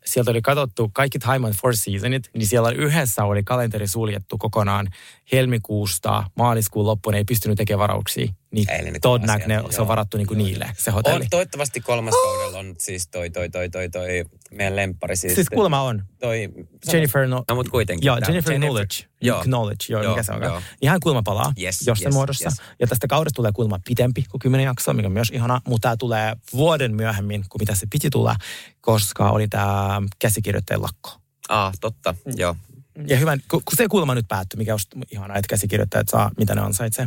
sieltä oli katsottu kaikki Taiman Four Seasonit, niin siellä yhdessä oli kalenteri suljettu kokonaan helmikuusta maaliskuun loppuun, ei pystynyt tekemään varauksia. Niin sieltä, se on joo. varattu niinku niille, se hotelli. On, toivottavasti kolmas kaudella on siis toi, toi, toi, toi, toi meidän lemppari. Siis, Siis kuulemma on. Toi, Jennifer no, No, mut kuitenkin. Joo, tää- Jennifer Knowledge. Joo. Knowledge, joo, Joo, mikä se on. joo. Niin hän kuulemma palaa Yes, jossain yes, muodossa. yes. Ja tästä kaudesta tulee kuulemma pitempi kuin kymmenen jaksoa, mikä on myös ihana. Mutta tämä tulee vuoden myöhemmin kuin mitä se piti tulla, koska oli tämä käsikirjoittajien lakko. Ah, totta, Mm. joo. Ja hyvä, kun se kuulemma nyt päättyi, mikä on ihanaa, että käsikirjoittajat saa, mitä ne ansaitsee.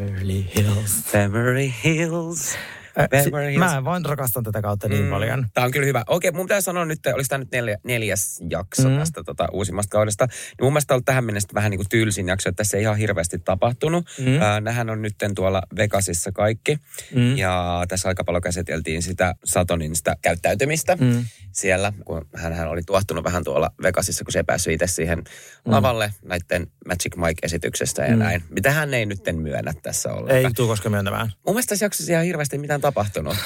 Beverly Hills. Beverly Hills. Äh, si- mä vaan rakastan tätä kautta niin Mm. paljon. Tämä on kyllä hyvä. Okei, mun pitää sanoa nyt, olisi tämä nyt neljä, neljäs jakso Mm. tästä tota, uusimmasta kaudesta. Niin mun mielestä on ollut tähän mennessä vähän niin kuin tylsin jakso, että tässä ei ihan hirveästi tapahtunut. Mm. Äh, nähän on nyt tuolla Vegasissa kaikki. Mm. Ja tässä aika paljon käsiteltiin sitä Satonin sitä käyttäytymistä Mm. siellä, kun hän, hän oli tuottunut vähän tuolla Vegasissa, kun se ei päässyt itse siihen Mm. lavalle näiden Magic Mike-esityksestä ja Mm. näin. Mitä hän ei nyt myönnä tässä ollenkaan. Ei tule koskaan myöntämään. Mun mielestä tässä jaksossa ihan hirveästi mitään tapahtunut.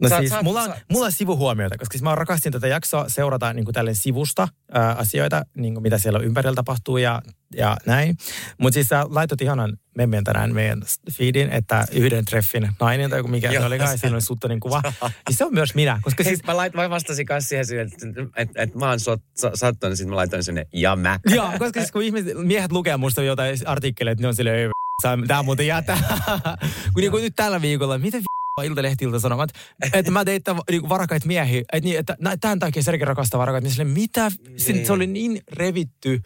No Sä- siis, sä- mulla, on, sä- mulla on sivuhuomioita, koska siis mä rakastin tätä jaksoa seurata niin kuin tälleen sivusta ää, asioita, niin kuin mitä siellä ympärillä tapahtuu ja, ja näin. Mutta siis sä laitot ihanan memmen tänään meidän feedin, että yhden treffin nainen tai mikä se Joo. olikaan, ja siinä oli Suttonin kuva. (laughs) Niin se on myös minä, koska Siis siis... mä, lait, mä vastasin kanssa siihen, että, että, että mä oon sot, sattunut, sitten mä laitoin sinne ja mä. Joo, koska siis kun ihmiset, miehet lukee musta jotain artikkeleita, niin on silleen, "Ei v- tää muuten jätä. (laughs) kun niin kuin nyt tällä viikolla, miten v- Iltalehti Sanomat, että mä tein niin varakkaita miehiä, että, niin, että tämän takia Sergei rakastaa varakkaita, niin silleen, mitä, niin. se oli niin revitty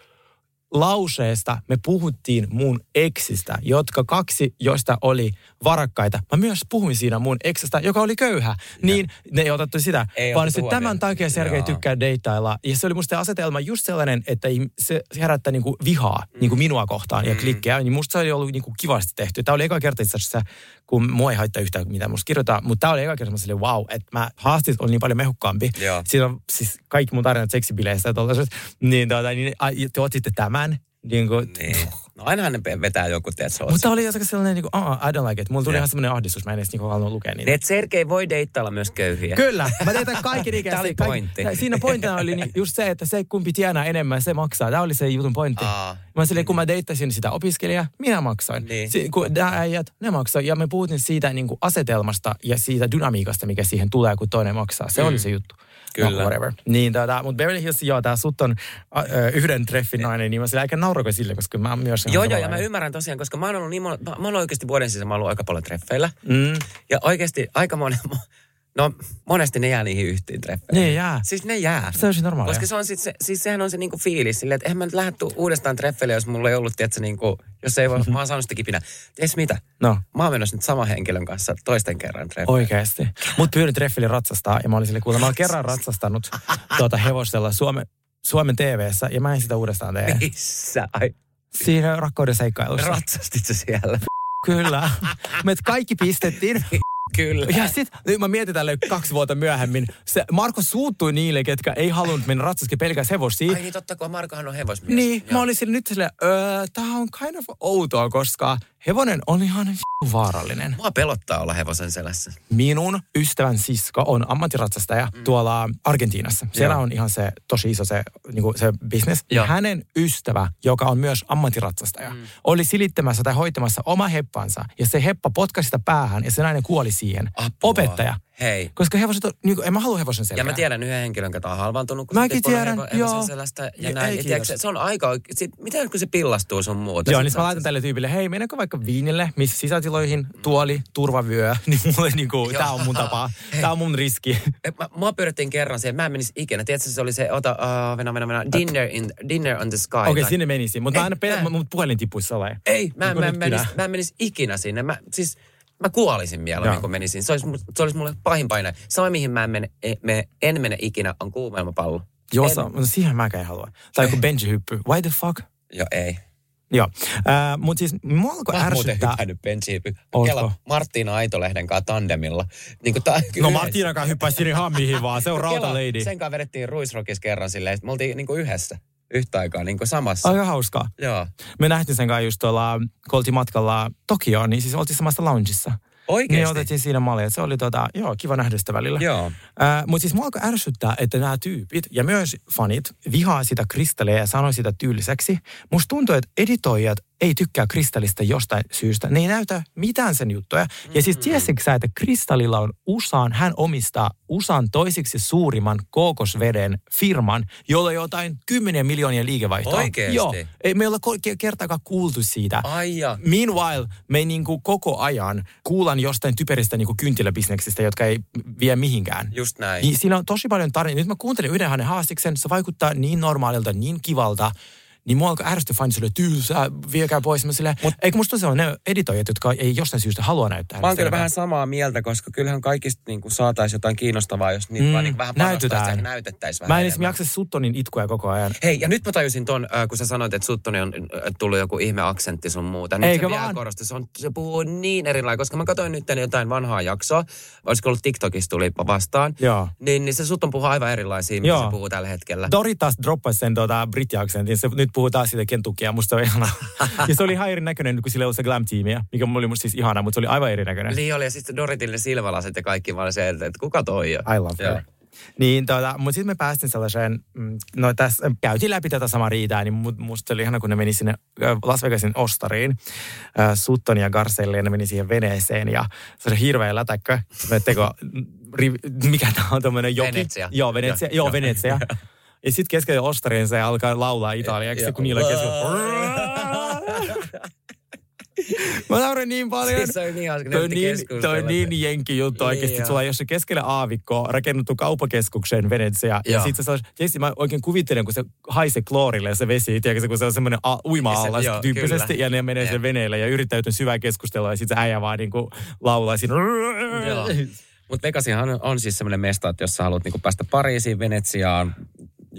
lauseesta me puhuttiin mun eksistä, jotka kaksi, joista oli varakkaita. Mä myös puhuin siinä mun eksestä, joka oli köyhä. Niin ne ei otettu sitä, Ei vaan se, tämän takia Sergei Joo. tykkää deittailla. Ja se oli musta se asetelma just sellainen, että se herättää niinku vihaa Mm. niinku minua kohtaan ja klikkejä. Niin musta se oli ollut niinku kivasti tehty. Tämä oli eka kerta itse asiassa, kun mua ei haittaa yhtään, mitä musta kirjoittaa. Mutta tämä oli eka kerta, silleen, wow, että mä haastit on niin paljon mehukkaampi. Joo. Siinä on siis kaikki mun tarinat seksibileistä ja tollaiset. Niin, tuota, niin a, te otitte tämän. Niin kuin, Niin. No ainahan ne vetää joku, tiedätkö, Mutta oli jotenkin sellainen, niin kuin, oh, I don't like it. Mulla tuli Joo. ihan semmoinen ahdistus, mä en edes niin halunnut lukea niitä. Niin, että Sergei voi deittailla myös köyhiä. Kyllä, mä tein tämän kaiken (laughs) ikäisesti. Tämä oli Kaikki- pointti. ja Siinä pointtina oli niin just se, että se kumpi tienaa enemmän, se maksaa. Tämä oli se jutun pointti. Aa. Mä silleen, kun mä deittasin sitä opiskelijaa, minä maksoin. Niin. Si- kun nämä äijät, ne maksoi. Ja me puhuttiin siitä niin kuin asetelmasta ja siitä dynamiikasta, mikä siihen tulee, kun toinen maksaa. Se Mm. oli se juttu. Kyllä. No, whatever. Niin, tota, mutta Beverly Hills, joo, tämä sut on ä, ö, yhden treffin nainen, niin mä sillä aika naurako sille, koska mä myös Joo, joo, ja mä ymmärrän tosiaan, koska mä oon ollut niin, mä, mä oon oikeasti vuoden sisällä, mä oon ollut aika paljon treffeillä. Mm. Ja oikeasti aika monen, no monesti ne jää niihin yhteen treffeihin. Ne jää. Siis ne jää. Se on siis normaalia. Koska se on sit se, siis sehän on se niinku fiilis silleen, että eihän mä nyt lähde tuu uudestaan treffeille, jos mulla ei ollut, tiedätkö, niinku, jos ei voi, mä oon saanut sitä kipinä. Ties mitä? No. Mä oon menossa nyt saman henkilön kanssa toisten kerran treffeille. Oikeesti. Mut pyydin treffille ratsastaa ja mä olin sille kuulla, mä oon kerran (laughs) ratsastanut tuota hevosella Suomen, Suomen TV-ssä ja mä en sitä uudestaan tee. Missä? Ai, Siinä rakkauden seikkailussa. ratsastit sä siellä? Kyllä. (laughs) Me kaikki pistettiin. Kyllä. Ja sit nyt mä mietin tälle kaksi vuotta myöhemmin. Se Marko suuttui niille, ketkä ei halunnut mennä ratsaski pelkästään hevosia. Ai niin totta, kun Markohan on hevosmies. Niin, Joo. mä olin sille nyt silleen, öö, tää on kind of outoa, koska hevonen on ihan vaarallinen. Mua pelottaa olla hevosen selässä. Minun ystävän sisko on ammattiratsastaja mm. tuolla Argentiinassa. Siellä Joo. on ihan se tosi iso se, niinku se business. Joo. hänen ystävä, joka on myös ammattiratsastaja, mm. oli silittämässä tai hoitamassa oma heppansa. Ja se heppa potkasi sitä päähän ja se nainen kuoli siihen. Apua. Opettaja. Hei. Koska hevoset on, niinku, en mä halua hevosen selkää. Ja mä tiedän yhden henkilön, joka on halvaantunut, kun Mäkin tiedän, hevo- joo. selästä ja Ja näin. ei, Ja tiedätkö, se on aika oikein. Sit, miten kun se pillastuu sun muuta? Joo, niin mä laitan tälle tyypille, hei, mennäänkö vaikka viinille, missä sisätiloihin, tuoli, turvavyö, (laughs) niin mulle niinku, tää on mun tapa, tää on mun riski. Mä, mua pyydettiin kerran siihen, mä en menisi ikinä. Tiedätkö, se oli se, ota, uh, venä, venä, venä, dinner, in, dinner on the sky. Okei, okay, tai- sinne menisin, mutta mä aina pelän, mun puhelin tippuisi. Ei, mä, Niin mä, kuin mä, menis, mä en menisi ikinä sinne. Mä, siis, mä kuolisin mieluummin, kun menisin. Se olisi, se olisi mulle pahin paine. Sama, mihin mä en mene, e, me, en mene ikinä, on kuumelmapallo. Joo, en, sa- no siihen mäkään en halua. Tai joku benji-hyppy. Why the fuck? Joo, ei. Joo, äh, mutta siis mua alkoi Mä muuten ärsyttää. benchiin. Ootko? Kela Marttiina Aitolehden kanssa tandemilla. Niin kuin ta- No Martiina kanssa hyppäisi sinne hammihin vaan, se on rautalady. Sen kanssa vedettiin Ruisrockissa kerran silleen, että me oltiin niin kuin yhdessä. Yhtä aikaa, niin kuin samassa. Aika hauskaa. Joo. Me nähtiin sen kanssa just tuolla, kun oltiin matkalla Tokioon, niin siis oltiin samassa loungeissa. Oikeesti? Niin otettiin siinä mallia. Se oli tota, joo, kiva nähdä sitä välillä. Joo. Äh, Mutta siis mua alkoi ärsyttää, että nämä tyypit ja myös fanit vihaa sitä kristallia ja sanoo sitä tylsäksi. Musta tuntuu, että editoijat ei tykkää kristallista jostain syystä. Ne ei näytä mitään sen juttuja. Ja siis tiesitkö sä, että kristallilla on USAan, hän omistaa USAn toisiksi suurimman kookosveden firman, jolla on jotain 10 miljoonia liikevaihtoa. Oikeesti? Joo. Ei me olla ko- ke- kertaakaan kuultu siitä. Ai ja. Meanwhile, me niinku koko ajan kuulan jostain typeristä niinku kyntiläbisneksistä, jotka ei vie mihinkään. Just näin. Niin siinä on tosi paljon tarinoita. Nyt mä kuuntelin yhden hänen haastiksen, se vaikuttaa niin normaalilta, niin kivalta. Niin mua alkoi ärsyttää fani sille, tylsää, viekää pois. Mä sille, Mut, eikö musta se on ne editoijat, jotka ei jostain syystä halua näyttää. Mä oon kyllä vähän samaa mieltä, koska kyllähän kaikista niin saataisiin jotain kiinnostavaa, jos niitä Mm, vaan niin vähän näytetään. näytettäisiin vähän Mä en edes jaksa Suttonin itkuja koko ajan. Hei, ja nyt mä tajusin ton, äh, kun sä sanoit, että Suttoni on äh, tullut joku ihme aksentti sun muuta. Nyt Eikö se vaan? korosti. Se, on, se puhuu niin erilainen, koska mä katsoin nyt jotain vanhaa jaksoa. Olisiko ollut TikTokissa tuli vastaan. Joo. Niin, niin se Sutton puhuu aivan erilaisia, mitä se puhuu tällä hetkellä. Dori taas droppasi sen tota, brittiaksentin. Se nyt puhuu taas siitä Kentuckia. Musta on ihana. (laughs) ja se oli ihan erinäköinen, kun sillä oli se glam-tiimiä, mikä oli musta siis ihana, mutta se oli aivan erinäköinen. Niin oli, ja sitten Doritille silmälasit ja kaikki. Olin se, että kuka toi on? I love Joo. her. Niin, tota, mutta sitten me päästiin sellaiseen, mm, no tässä käytiin läpi tätä samaa riitaa, niin mu- musta oli ihana, kun ne meni sinne Las Vegasin ostariin, ö, Sutton ja Garcelle, ja ne meni siihen veneeseen, ja se oli hirveä lätäkkö. Teko, riv- mikä tämä on tämmöinen joki? Venetsia. Joo, Venetsia. Joo, Venetsia. Ja sitten keskellä ostariin se alkaa laulaa italiaksi, Joo. kun niillä on keskellä... (laughs) Mä naurin niin paljon. Siis se oli niin hauska, Toi on niin, toi on niin jenki juttu Niin oikeasti. Sulla on jossain keskellä aavikkoa rakennettu kaupakeskuksen Venetsia. Ja Joo. sitten se tietysti mä oikein kuvittelen, kun se haisee kloorille se vesi, tiedätkö, kun se on semmoinen a- uima-allas Se- joo, tyyppisesti. kyllä. Ja ne menee sen veneelle ja yrittää jotain syvää keskustelua. Ja sitten se äijä vaan niinku laulaa siinä. Mutta Vegasihan on, on siis semmoinen mesta, että jos sä haluat niinku päästä Pariisiin, Venetsiaan,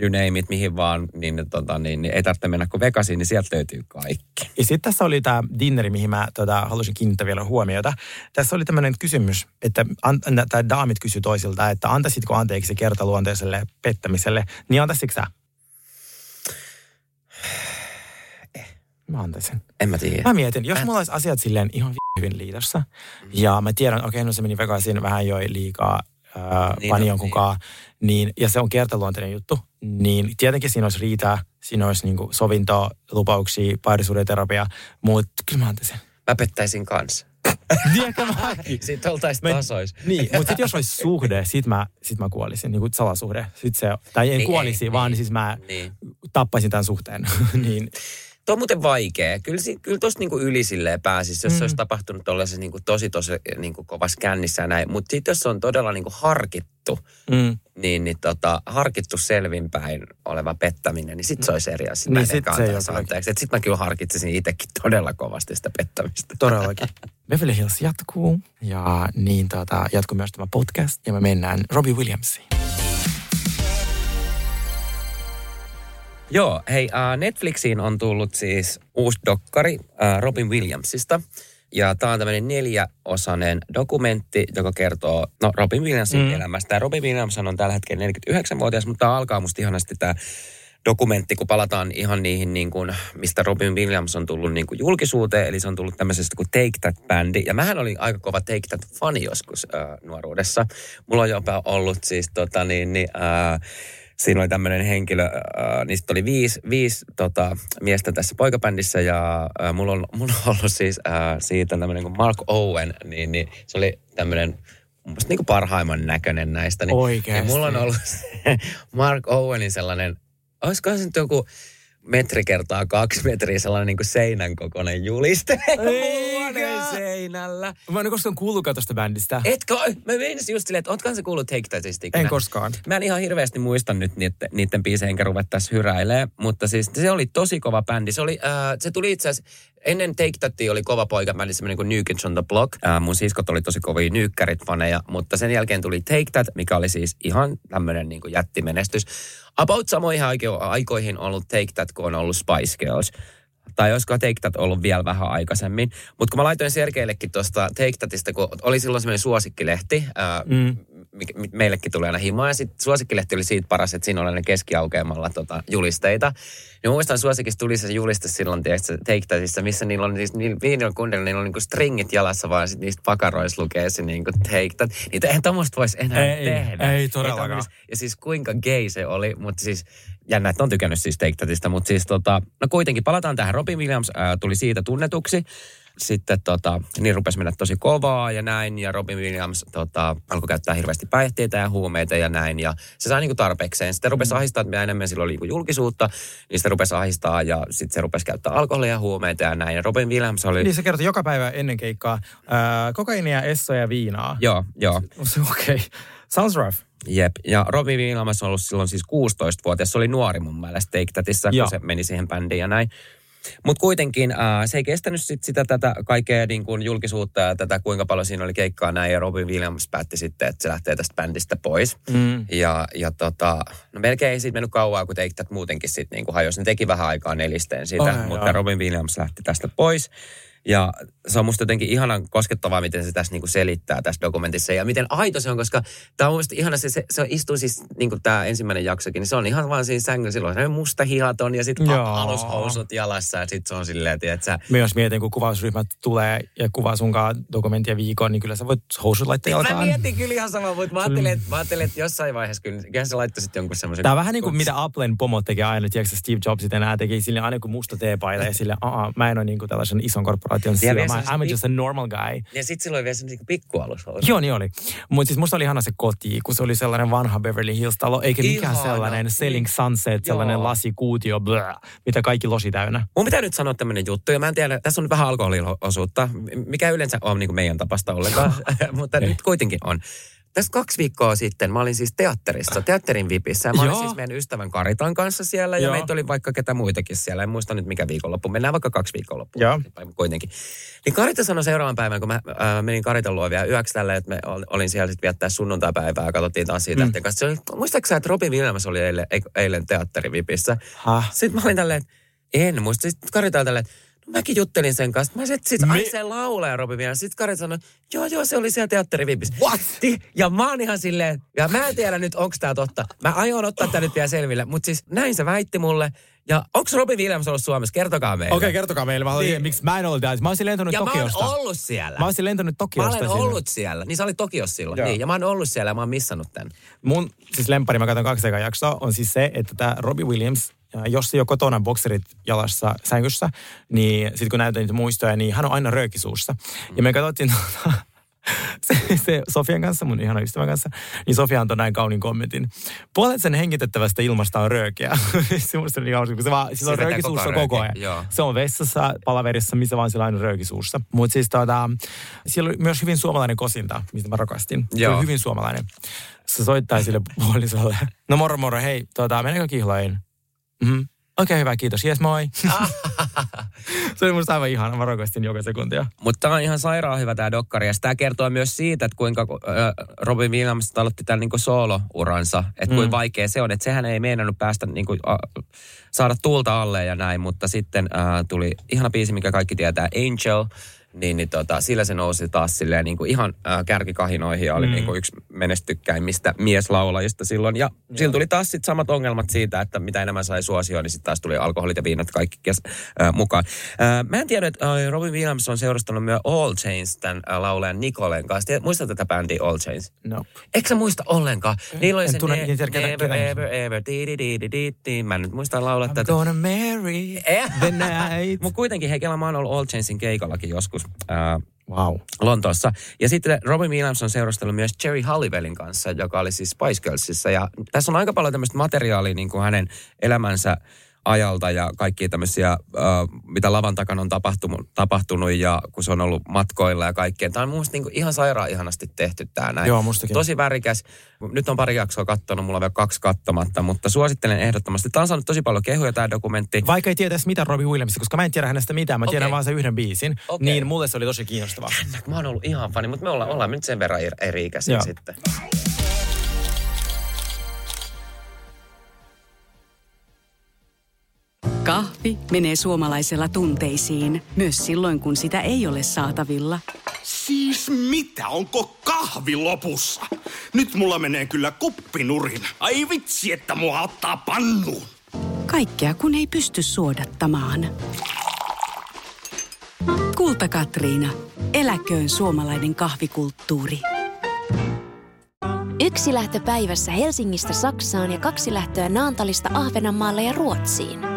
you name it, mihin vaan, niin, tota, niin, niin ei tarvitse mennä kuin Vegasiin, niin sieltä löytyy kaikki. Ja sitten tässä oli tämä dinneri, mihin mä tota, halusin kiinnittää vielä huomiota. Tässä oli tämmöinen kysymys, että an, tämä daamit kysyi toisilta, että antaisitko anteeksi kertaluonteiselle pettämiselle, niin antaisitko sä? Mä antaisin. En mä tiedä. Mä mietin, jos mulla olisi asiat silleen ihan vi- hyvin liitossa, ja mä tiedän, okei, no se meni vegasiin, vähän joi liikaa, ää, Niin pani on, jonkun niin. niin, ja se on kertaluonteinen juttu, niin tietenkin siinä olisi riitaa, siinä olisi niinku sovintoa, lupauksia, parisuuden terapia, mutta kyllä mä antaisin. Mä pettäisin kanssa. Tiedätkö mä? (laughs) Sitten oltaisiin tasois. Niin, mutta sitten jos olisi suhde, sit mä, sit mä kuolisin, niin kuin salasuhde. Sit se, tai en Niin, kuolisi, ei, vaan niin, siis mä niin. tappaisin tämän suhteen. (laughs) niin, Tuo on muuten vaikea. Kyllä, kyllä tuosta niinku yli silleen pääsisi, jos Mm. se olisi tapahtunut tuollaisessa niinku tosi tosi niinku kovassa kännissä ja näin. Mutta sitten jos on todella niinku harkittu, Mm. niin, niin tota, harkittu selvinpäin oleva pettäminen, niin sit se olisi eri asia. Niin Mä en sit ehkä se anteeksi. Et sit mä kyllä harkitsisin itsekin todella kovasti sitä pettämistä. Todellakin. (laughs) Beverly Hills jatkuu ja niin tota, jatkuu myös tämä podcast ja me mennään Robbie Williamsiin. Joo, hei, äh, Netflixiin on tullut siis uusi dokkari äh, Robin Williamsista. Ja tämä on tämmöinen neljäosainen dokumentti, joka kertoo no, Robin Williamsin Mm. elämästä. Ja Robin Williams on tällä hetkellä 49-vuotias, mutta tämä alkaa musta ihanasti tämä dokumentti, kun palataan ihan niihin, niin kuin, mistä Robin Williams on tullut niin kuin julkisuuteen. Eli se on tullut tämmöisestä kuin Take That-bändi. Ja mähän olin aika kova Take That-fani joskus äh, nuoruudessa. Mulla on jopa ollut siis tota niin, niin äh, Siinä oli tämmöinen henkilö, äh, niistä oli viisi, viisi tota, miestä tässä poikabändissä ja äh, mulla, on, mulla on ollut siis äh, siitä tämmöinen kuin Mark Owen, niin, niin se oli tämmöinen mun mielestä niin kuin parhaimman näköinen näistä. Niin, Oikeasti. Ja mulla on ollut se (laughs) Mark Owenin sellainen, olisiko se nyt joku metri kertaa kaksi metriä sellainen niin kuin seinän kokoinen juliste huoneen seinällä. Mä en koskaan kuullutkaan tuosta bändistä. Etkö? Mä meinasin just silleen, että ootkohan se kuullut Take ikinä? En koskaan. Mä en ihan hirveästi muista nyt niiden, niiden biisejä, enkä ruvettaisi hyräilee, mutta siis se oli tosi kova bändi. Se, oli, äh, se tuli itse asiassa, ennen Take Thatia oli kova poika bändi, semmoinen kuin New Kids on the Block. Äh, mun siskot oli tosi kovia nyykkärit faneja, mutta sen jälkeen tuli Take That, mikä oli siis ihan tämmöinen niin jättimenestys. About samoihin aiko- aikoihin ollut Take That, kun on ollut Spice Girls tai olisiko Take That ollut vielä vähän aikaisemmin. Mutta kun mä laitoin Sergeillekin tuosta Take Thatista, kun oli silloin semmoinen suosikkilehti, ää, Mm. Meillekin tuli aina himaa. Ja sitten suosikkilehti oli siitä paras, että siinä oli aina keskiaukeamalla tota, julisteita. Niin muistan suosikissa tuli se juliste silloin, tiedätkö, Take missä niillä on siis, niillä viinillä kundilla, niillä on niinku stringit jalassa, vaan sit niistä pakaroissa lukee se niinku Take That. Niitä eihän tommoista voisi enää Ei, tehdä. ei todellakaan. tommoista- ja siis kuinka gay se oli, mutta siis jännä, että on tykännyt siis Take Thatista, mutta siis tota, no kuitenkin palataan tähän. Robin Williams ää, tuli siitä tunnetuksi. Sitten tota, niin rupesi mennä tosi kovaa ja näin, ja Robin Williams tota, alkoi käyttää hirveästi päihteitä ja huumeita ja näin, ja se sai niinku tarpeekseen. Sitten rupesi ahistaa, että mitä enemmän sillä oli niinku julkisuutta, niin sitä rupesi ahistaa, ja sitten se rupesi käyttää alkoholia ja huumeita ja näin, ja Robin Williams oli... Niin se kertoi joka päivä ennen keikkaa. Ää, kokainia, essoja ja viinaa. Joo, joo. Okei. Okay. Sounds rough. Jep, ja Robin Williams on ollut silloin siis 16-vuotias. Se oli nuori mun mielestä Take Thatissa, kun se meni siihen bändiin ja näin. Mutta kuitenkin äh, se ei kestänyt sit sitä tätä kaikkea niin kuin julkisuutta ja tätä, kuinka paljon siinä oli keikkaa näin. Ja Robin Williams päätti sitten, että se lähtee tästä bändistä pois. Mm. Ja, ja tota, no melkein ei siitä mennyt kauaa, kun Take That muutenkin sitten niin kuin hajosi. Ne teki vähän aikaa nelisteen siitä, Oh, mutta joo. Robin Williams lähti tästä pois. Ja se on musta jotenkin ihanan koskettavaa, miten se tässä niinku selittää tässä dokumentissa. Ja miten aito se on, koska tämä on musta ihana, se, se, se istuu siis, niin kuin tämä ensimmäinen jaksokin, niin se on ihan vaan siinä sängyllä. Silloin se musta hihaton ja sitten alushousut jalassa ja sitten se on silleen, että sä, Myös mietin, kun kuvausryhmät tulee ja kuvaa sunkaan dokumenttia viikon, niin kyllä sä voit housut laittaa Mä jalkaan. mietin kyllä ihan sama, mutta mä ajattelin, että, mä ajattelin, että jossain vaiheessa kyllä, kyllä se laittoi sitten jonkun semmoisen... Tämä on vähän niin kuin mitä Applen pomot tekee aina, tiedätkö sä, Steve Jobsit enää teki sille aina kuin musta teepaita ja sille, aa, mä en ole niin kuin tällaisen ison korporaation Vielä mä, I'm just a normal guy. Ja sitten sillä oli vielä semmoinen pikkualushousut. Joo, niin oli. Mutta siis musta oli ihana se koti, kun se oli sellainen vanha Beverly Hills-talo, eikä mikään Ihana. sellainen Selling Sunset, sellainen Joo. lasikuutio, blö, mitä kaikki losi täynnä. Mun pitää nyt sanoa tämmöinen juttu, ja mä en tiedä, tässä on nyt vähän alkoholiosuutta, mikä yleensä on niin kuin meidän tapasta ollenkaan, (laughs) (laughs) mutta nyt kuitenkin on. Tässä kaksi viikkoa sitten mä olin siis teatterissa, teatterin vipissä. Ja mä olin Joo. siis meidän ystävän Karitan kanssa siellä ja Joo. meitä oli vaikka ketä muitakin siellä. En muista nyt mikä viikonloppu. Mennään vaikka kaksi viikonloppua. Kuitenkin. Niin Karita sanoi seuraavan päivän, kun mä äh, menin Karitan luo vielä yöksi tälle, että me ol- olin siellä sitten viettää sunnuntaipäivää ja katsottiin taas siitä mm. kanssa. Se oli, muistaaksä, että Robin Williams oli eilen, eilen teatterivipissä? Häh? Sitten mä olin tälleen, että en muista. Sitten Kari oli tälleen, että mäkin juttelin sen kanssa. Mä sit, sit, ai Me- se laulaja Robin vielä. Sitten Kari sanoi, joo joo se oli siellä teatterivipissä. What? Ja mä oon ihan silleen, ja mä en tiedä nyt onko tää totta. Mä aion ottaa tää nyt vielä selville. Mutta siis näin se väitti mulle. Ja onko Robin Williams ollut Suomessa? Kertokaa meille. Okei, okay, kertokaa meille. Mä Niin. miksi mä en ollut täällä. Mä olisin lentänyt ja Tokiosta. mä oon ollut siellä. Mä olisin lentänyt Mä Tokiosta olen sinne. ollut siellä. Niin sä olit Tokiossa silloin. Joo. Niin, ja mä oon ollut siellä ja mä oon missannut tän. Mun siis lemppari, mä katson kaksi ekaa jaksoa, on siis se, että tämä Robbie Williams, ja jos se jo kotona bokserit jalassa sängyssä, niin sitten kun näytän niitä muistoja, niin hän on aina röökisuussa. Ja me katsottiin tuota, (laughs) se, se Sofian kanssa, mun ihana ystävän kanssa, niin Sofia antoi näin kauniin kommentin. Puolet sen hengitettävästä ilmasta on röökiä. (laughs) se musta oli hauska, kun se vaan, sillä on Se vetää rööki koko koko ajan. joo. Se on vessassa, palaverissa, missä vaan sillä on aina rööki suussa. Mutta siis tota, siellä oli myös hyvin suomalainen kosinta, mistä mä rakastin. Se Joo. oli hyvin suomalainen. Se soittaa sille puolisolle. No moro moro, hei, tota, meneekö kihloihin? Mm-hmm. Okei, okay, hyvä, kiitos. Jes, moi. (laughs) se oli musta aivan ihana. Mä rakastin joka sekuntia. Mutta tämä on ihan sairaan hyvä tämä dokkari. Ja tämä kertoo myös siitä, että kuinka äh, Robin Williams aloitti tämän niinku solo-uransa. Että kuinka Mm. vaikea se on. Että sehän ei meinannut päästä niinku, äh, saada tuulta alle ja näin. Mutta sitten äh, tuli ihana biisi, mikä kaikki tietää, Angel. Niin, niin tota, sillä se nousi taas silleen niinku ihan äh, kärkikahinoihin ja oli Mm. mm. niinku yksi menestykkäimmistä mieslaulajista silloin. Ja sillä tuli taas sit samat ongelmat siitä, että mitä enemmän sai suosioon, niin sitten taas tuli alkoholit ja viinat kaikki kes, äh, mukaan. Äh, mä en tiedä, että äh, Robin Williams on seurastanut myös All Chains tämän äh, laulajan Nicolen kanssa. Tiedät, muistatko tätä bändiä All Chains? No. Eikö sä muista ollenkaan? Niillä oli En se tunne ne, Never, ketä- ever, ever, di di di di di di. Mä en nyt muista laulaa I'm tätä. gonna marry the night. (laughs) Mutta kuitenkin, hei, Kela, mä oon ollut All Chainsin keikallakin joskus. Äh, Wow. Lontoossa. Ja sitten Robin Williams on seurustellut myös Jerry Halliwellin kanssa, joka oli siis Spice Girlsissa. Ja tässä on aika paljon tämmöistä materiaalia niin kuin hänen elämänsä ajalta ja kaikkia tämmöisiä, äh, mitä lavan takana on tapahtunut, tapahtunut ja kun se on ollut matkoilla ja kaikkea. Tämä on mun niin kuin ihan sairaan ihanasti tehty tämä näin. Joo, mustakin. Tosi värikäs. Nyt on pari jaksoa kattonut, mulla on vielä kaksi kattomatta, mutta suosittelen ehdottomasti. Tämä on saanut tosi paljon kehuja tämä dokumentti. Vaikka ei tiedä edes mitään Robbie Williamsista, koska mä en tiedä hänestä mitään, mä tiedän Okei. vaan sen yhden biisin, Okei. niin mulle se oli tosi kiinnostavaa. Mä oon ollut ihan fani, mutta me ollaan, ollaan nyt sen verran eri- eri-ikäisiä Joo. sitten. Kahvi menee suomalaisella tunteisiin, myös silloin kun sitä ei ole saatavilla. Siis mitä? Onko kahvi lopussa? Nyt mulla menee kyllä kuppinurin. Ai vitsi, että mua ottaa pannuun. Kaikkea kun ei pysty suodattamaan. Kulta Katriina. Eläköön suomalainen kahvikulttuuri. Yksi lähtö päivässä Helsingistä Saksaan ja kaksi lähtöä Naantalista Ahvenanmaalle ja Ruotsiin.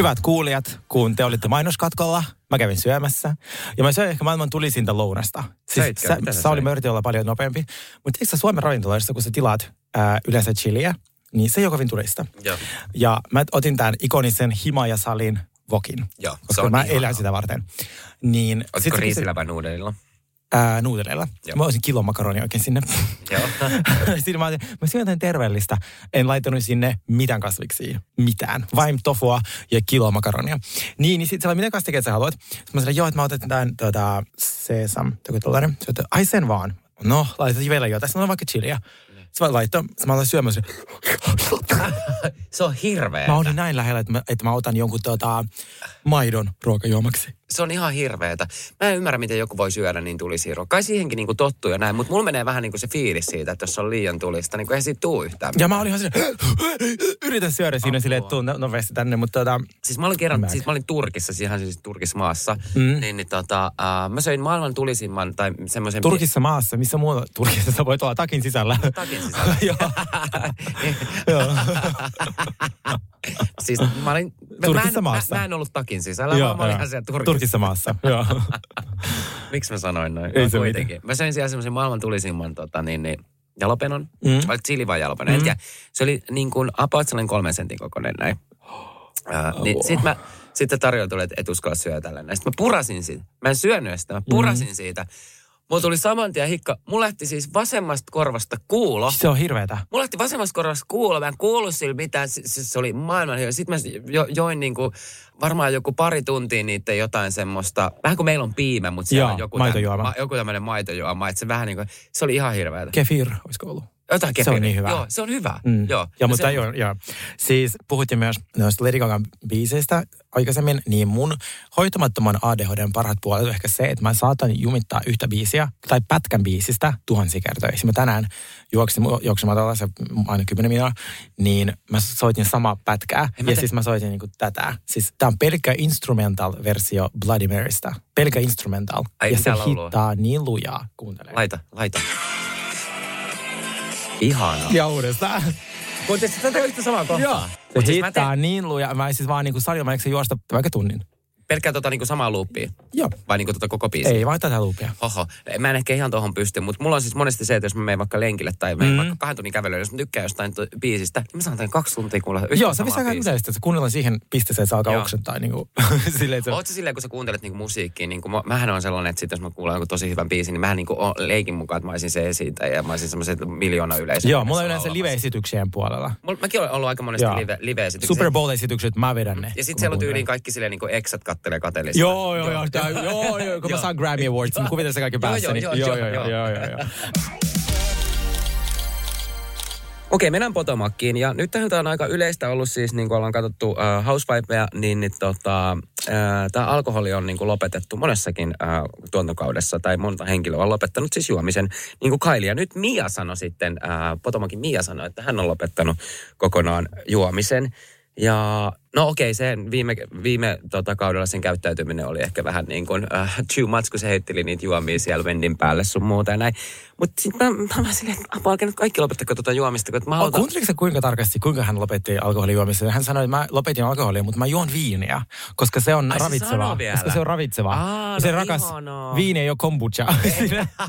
Hyvät kuulijat, kun te olitte mainoskatkolla, mä kävin syömässä. Ja mä söin ehkä maailman tulisinta lounasta. Söitkö? sä, Mitä sä Sauli söit? mä yritin olla paljon nopeampi. Mutta sä Suomen ravintoloissa, kun sä tilaat ää, yleensä chiliä, niin se ei ole kovin tulista. Joo. Ja mä otin tämän ikonisen Himaja-salin vokin. Joo, se koska on mä ihana. elän sitä varten. Niin, Oletko se riisillä vai nuudelilla? Ää, nuuteleilla. Joo. Mä olisin kilon makaronia oikein sinne. Joo. (laughs) Siinä mä, ajattelin, mä syön jotain terveellistä. En laittanut sinne mitään kasviksia. Mitään. Vain tofua ja kilo makaronia. Niin, niin sitten mitä kastikeet sä haluat? Sitten mä sanoin, joo, että mä otan tämän tuota, sesam, joku. Sitten, ai sen vaan. No, laitat vielä jo. Tässä on vaikka chiliä. Sitten mä laitoin, mä aloin syömään. (laughs) Se on hirveä. Mä olin näin lähellä, että mä, että mä otan jonkun tota, maidon ruokajuomaksi. Se on ihan hirveetä. Mä en ymmärrä, miten joku voi syödä niin tulisiirroa. Kai siihenkin niinku tottuu ja näin, mutta mulla menee vähän niinku se fiilis siitä, että jos on liian tulista, niin eihän siitä tuu yhtään. Ja mä olin ihan silleen, (gasps) yritän syödä siinä silleen, että tuun no- nopeasti tänne, mutta tota, Siis mä olin kerran, siis mä olin Turkissa, siis ihan siis Turkissa maassa, Mm. niin, niin tota, uh, mä söin maailman tulisimman tai semmoisen... Turkissa maassa, missä muualla Turkissa sä voit olla takin sisällä. Takin (laughs) Joo. Joo. (laughs) siis mä olin... Turkissa mä maassa. Mä, mä en ollut takin sisällä, vaan mä olin ihan siellä Turkissa. Turkissa maassa, (laughs) joo. Miksi mä sanoin noin? Ei No se kuitenkin. Mä söin siellä semmoisen maailman tulisimman tota, niin, niin, jalopenon. Mm. Mm. Vai chili vai jalopenon, mm. en tiedä. Se oli niin kuin about sellainen kolmen sentin kokoinen näin. Uh, niin Apua. sit mä, sitten tarjolla tuli, että et uskalla syödä tällainen. Sitten mä purasin siitä. Mä en syönyt sitä, mä purasin mm. siitä. Mulla tuli saman tien hikka. Mulla lähti siis vasemmasta korvasta kuulo. Se on hirveetä. Mulla lähti vasemmasta korvasta kuulo. Mä en kuullut sillä mitään. Se, se, oli maailman hyvä. Sitten mä jo, join niinku, varmaan joku pari tuntia niitä jotain semmoista. Vähän kuin meillä on piimä, mutta siellä Joo, on joku, maitojuoma. ma, joku tämmöinen maitojuoma. Että se vähän niinku, se oli ihan hirveätä. Kefir, olisiko ollut? Jotain Se on niin hyvä. Joo, se on hyvä. Mm. Joo. Ja, No mutta se- joo, joo. Siis puhuttiin myös noista Lady Gagan biiseistä aikaisemmin, niin mun hoitamattoman ADHDn parhaat puolet on ehkä se, että mä saatan jumittaa yhtä biisiä tai pätkän biisistä tuhansia kertoja. Esimerkiksi mä tänään juoksin juoksematalla se aina 10 minuuttia, niin mä soitin samaa pätkää. En mä Ja te- siis mä soitin niinku tätä. Siis tää on pelkkä instrumental-versio Bloody Marystä. Pelkkä instrumental. Ai, ja se laulua? hittaa niin lujaa. Kuuntele. Laita, laita. Ihanaa. Ja uudestaan. Mutta tätä on yhtä samaa kohtaa. Joo. Se Mut siis mä hittaa teen niin luja. Mä siis vaan niinku salilla, mä eikö se juosta vaikka tunnin? Pelkkää tota niinku samaa loopia. Joo. Vai niinku tota koko biisiä? Ei vaan tätä loopia. Oho, mä en ehkä ihan tuohon pysty, mutta mulla on siis monesti se, että jos mä menen vaikka lenkille tai menen Mm. vaikka kahden tunnin kävelyyn, jos mä tykkään jostain to- biisistä, niin mä saan tämän kaksi tuntia kuulla yhtä Joo, se pistää aika yleistä, että kuunnellaan siihen pisteeseen, että se alkaa oksentaa. Niin kuin, (laughs) silleen, että se, Oot sä silleen, kun sä kuuntelet niinku musiikkia, niin kuin, mähän on sellainen, että sit jos mä kuulen joku tosi hyvän biisin, niin mähän niinku leikin mukaan, että mä olisin se esiintäjä ja mä olisin semmoisen miljoona yleisö. Joo, mulla on yleensä live-esityksien puolella. Mulla, mäkin olen ollut aika monesti live, live-esityksiä. Super Bowl-esitykset, mä vedän ne. Ja sit siellä on tyyliin kaikki silleen niinku eksat kattelee kateellista. Joo, joo, joo, tää, joo, joo, kun mä saan Grammy Awards, mä kuvittelen se kaikki Joo, päässä. joo, niin- joo, joo, joo, joo, joo. (laughs) Okei, mennään Potomackiin. Ja nyt tähän on aika yleistä ollut siis, niin kuin ollaan katsottu uh, Housewiveja, niin, niin tota, uh, tämä alkoholi on niin kuin lopetettu monessakin uh, tuontokaudessa, tai monta henkilöä on lopettanut siis juomisen, niin kuin Kylie. Ja nyt Mia sanoi sitten, uh, Potomakin Mia sanoi, että hän on lopettanut kokonaan juomisen. Ja no okei, se viime, viime tota, kaudella sen käyttäytyminen oli ehkä vähän niin kuin uh, too much, kun se heitteli niitä juomia siellä vendin päälle sun muuta ja näin. Mutta sitten mä, mä, mä silleen, että apua, nyt kaikki lopettako tuota juomista, kun mä Oh, haluan... kuunteliko sä kuinka tarkasti, kuinka hän lopetti alkoholijuomisen? Hän sanoi, että mä lopetin alkoholia, mutta mä juon viiniä, koska se on Ai, se ravitsevaa. vielä? koska se on ravitsevaa. Aa, Ja se no rakas ihanaa. viini ei ole kombucha. (laughs)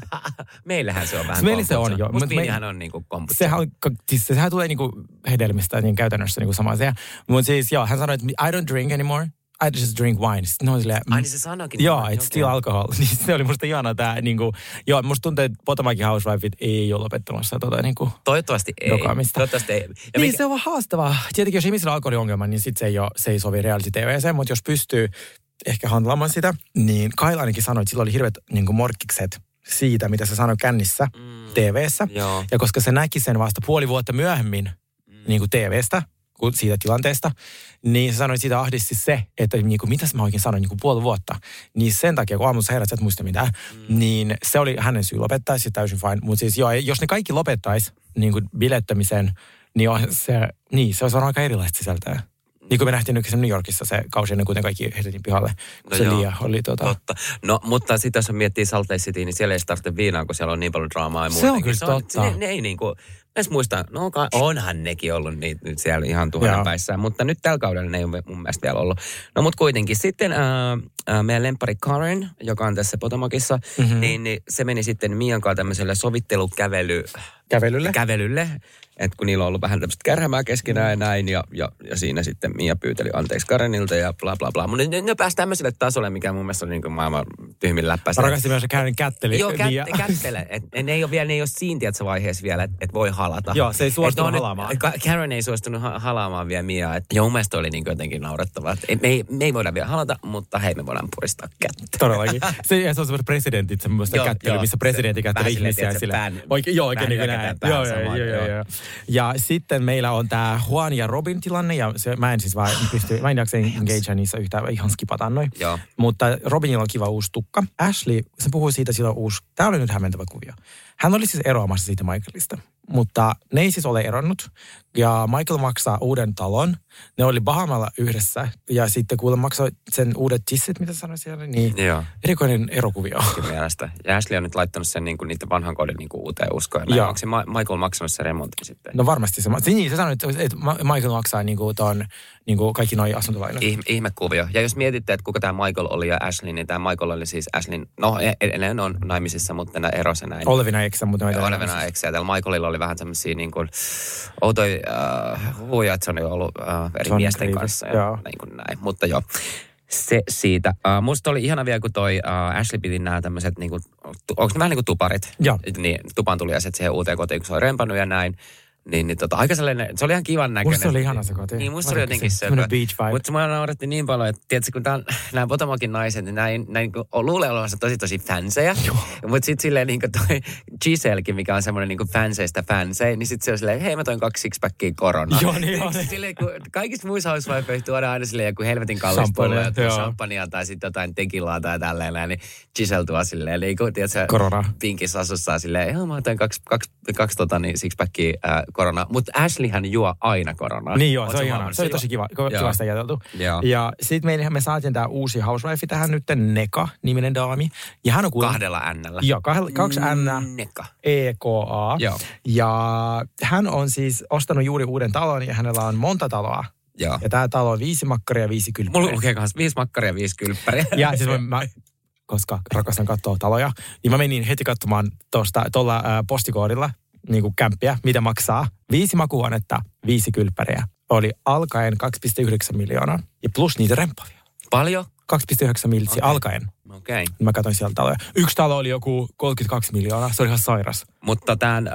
(laughs) Meillähän se on vähän Meillä se on, kombucha. joo. Musta Mut me- viinihän on niinku kombucha. Sehän, on, siis sehän tulee niinku hedelmistä niin käytännössä niinku sama asia. Mutta siis joo, hän sanoi, että I don't drink anymore. I just drink wine. Sitten ne on silleen, Ai niin se sanoikin. Joo, it's still alcohol. (laughs) Niin se oli musta ihana tää, niinku, joo, musta tuntuu, että Potomakin Housewifeit ei ole lopettamassa tota niinku, Toivottavasti ei. dokaamista. Toivottavasti ei. Ja niin, mikä- se on vaan haastavaa. Tietenkin, jos ihmisillä on alkoholiongelma, niin sit se ei, ole, se ei sovi reality TVC, mutta jos pystyy ehkä handlaamaan sitä, niin Kaila ainakin sanoi, että sillä oli hirveät niin morkkikset siitä, mitä se sanoi kännissä mm. TVssä. Joo. Ja koska se näki sen vasta puoli vuotta myöhemmin mm. niin kuin TVstä, kun siitä tilanteesta, niin se sanoi, että siitä ahdisti se, että niin kuin, mitäs mä oikein sanoin niin kuin puoli vuotta. Niin sen takia, kun aamulla sä herät, sä et muista mitään, mm. niin se oli hänen syy lopettaa, se täysin fine. Mutta siis joo, jos ne kaikki lopettaisi niin kuin bilettämisen, niin, on se, niin se olisi varmaan aika erilaista sisältöä. Niin kuin me nähtiin nyt New Yorkissa se kausi ennen kuin kaikki heitettiin pihalle. Kun No se liian oli tota... Totta. No, mutta sitten jos miettii Salt Lake City, niin siellä ei tarvitse viinaa, kun siellä on niin paljon draamaa ja Se muuta. on kyllä totta. Ne, ne ei niin kuin, mä edes muistan, no onhan nekin ollut niitä nyt siellä ihan tuhannen päissään, mutta nyt tällä kaudella ne ei ole mun mielestä vielä ollut. No mutta kuitenkin sitten äh, äh, meidän lempari Karen, joka on tässä Potomacissa, Mhm. mm-hmm. niin, niin se meni sitten Mian kanssa tämmöiselle sovittelukävely, Kävelylle. kävelylle, että kun niillä on ollut vähän tämmöistä kärhämää keskenään ja näin, ja, ja, ja siinä sitten Mia pyyteli anteeksi Karenilta ja bla bla bla. Mutta ne, ne pääsi tämmöiselle tasolle, mikä mun mielestä oli niin kuin maailman tyhmin läppä. Mä rakastin myös, Karen kätteli. Joo, niin, ja- kät, kättele. Et, ne ei ole vielä, ne ei ole siinä tiedätkö, vaiheessa vielä, että et voi halata. Joo, se ei suostunut Et on halaamaan. Ka- Karen ei suostunut ha- halaamaan vielä Miaa. Et, ja mun mielestä oli niin jotenkin naurettavaa. Et, me, ei, me ei voida vielä halata, mutta hei, me voidaan puristaa kättä. Todellakin. Se, se on semmoista presidentit, semmoista kättely, missä presidentti kättelee ihmisiä. Sillä, oikein, joo, oikein niin näin. päähän Joo, joo, samaan, joo, joo. Ja sitten meillä on tämä Juan ja Robin tilanne, ja se, mä en siis vaan pysty, mä en jaksa engagea niissä yhtään, ihan skipataan noin. Mutta Robinilla on kiva uusi tukka. Ashley, se puhui siitä, sillä on uusi, tämä oli nyt hämmentävä kuvio. Hän oli siis eroamassa siitä Michaelista, mutta ne ei siis ole eronnut. Ja Michael maksaa uuden talon. Ne oli Bahamalla yhdessä ja sitten kuule maksoi sen uudet tissit, mitä sanoin siellä, niin Joo. erikoinen erokuvio. mielestä. Ja Ashley on nyt laittanut sen niin kuin, niiden vanhan kodin niin kuin, uuteen uskoon. Joo. Onko se Ma- Michael maksanut sen remontin sitten? No varmasti se. Niin, se sanoi, että, että Ma- Michael maksaa niin kuin ton, niin kuin kaikki noi asuntolainat. Ihme, ihmekuvio. Ja jos mietitte, että kuka tämä Michael oli ja Ashley, niin tämä Michael oli siis Ashley, no e- edelleen on naimisissa, mutta nämä erosi näin. Olevina eksä, mutta tiedä. Olevina eksä. Tällä Michaelilla oli vähän tämmöisiä niin kuin, outoja äh, huhuja, että se on ollut äh, eri on miesten creepy, kanssa. Ja joo. niin kuin näin. Mutta joo, se siitä. Uh, musta oli ihana vielä, kun toi uh, Ashley piti nämä tämmöiset, niin onko ne vähän niin kuin tuparit? Joo. Niin, tupan tuliaiset siihen uuteen kotiin, kun se oli rempannut ja näin. Niin, niin tota, aika sellainen, se oli ihan kivan näköinen. Musta se oli ihana se koti. Niin, musta oli jotenkin se- se. semmoinen beach vibe. Mutta mua nauratti niin paljon, että tiedätkö, kun tää on, nämä Potomakin naiset, niin näin, näin kun luulee olevansa tosi tosi fansejä. Mutta sitten silleen niin kuin toi Gisellekin, mikä on semmoinen niin fanseista fansei, niin sitten se on silleen, hei mä toin kaksi sixpackia koronaa. Joo, niin (laughs) on. Silleen, kun kaikissa muissa housewifeissa tuodaan aina silleen joku helvetin kallis pullo, joo. champagnea tai sitten jotain tekilaa tai tälleen, niin Giselle tuo silleen, niin kun tiedätkö, Korona. pinkissä asussaan silleen, joo mä otan kaksi, kaksi, kaksi tota, niin, sixpackia äh, koronaa. Mutta Ashleyhän juo aina koronaa. Niin joo, se on ihana. Se oli tosi kiva, Joo. kivasti ajateltu. Joo. Ja sitten me, me saatiin tämä uusi housewife tähän nyt, Neka-niminen daami. Ja hän on kuulemma... Kahdella ännällä. Joo, kahdella, kaksi N, Neka. EKA. Joo. Ja hän on siis ostanut juuri uuden talon ja hänellä on monta taloa. Joo. Ja tämä talo on viisi makkaria ja viisi kylppäriä. Mulla lukee kanssa viisi makkaria, viisi kylppäriä. Ja siis mä, mä koska rakastan katsoa taloja, niin mä menin heti katsomaan tuosta tuolla ää, postikoodilla niin kuin kämppiä, mitä maksaa. Viisi makuuhuonetta, viisi kylppäriä. Oli alkaen 2,9 miljoonaa. Ja plus niitä remppavia. Paljon? 2,9 miltsiä okay. alkaen. Okei. Okay. Mä katsoin sieltä taloja. Yksi talo oli joku 32 miljoonaa. Se oli ihan sairas. Mutta tämän äh,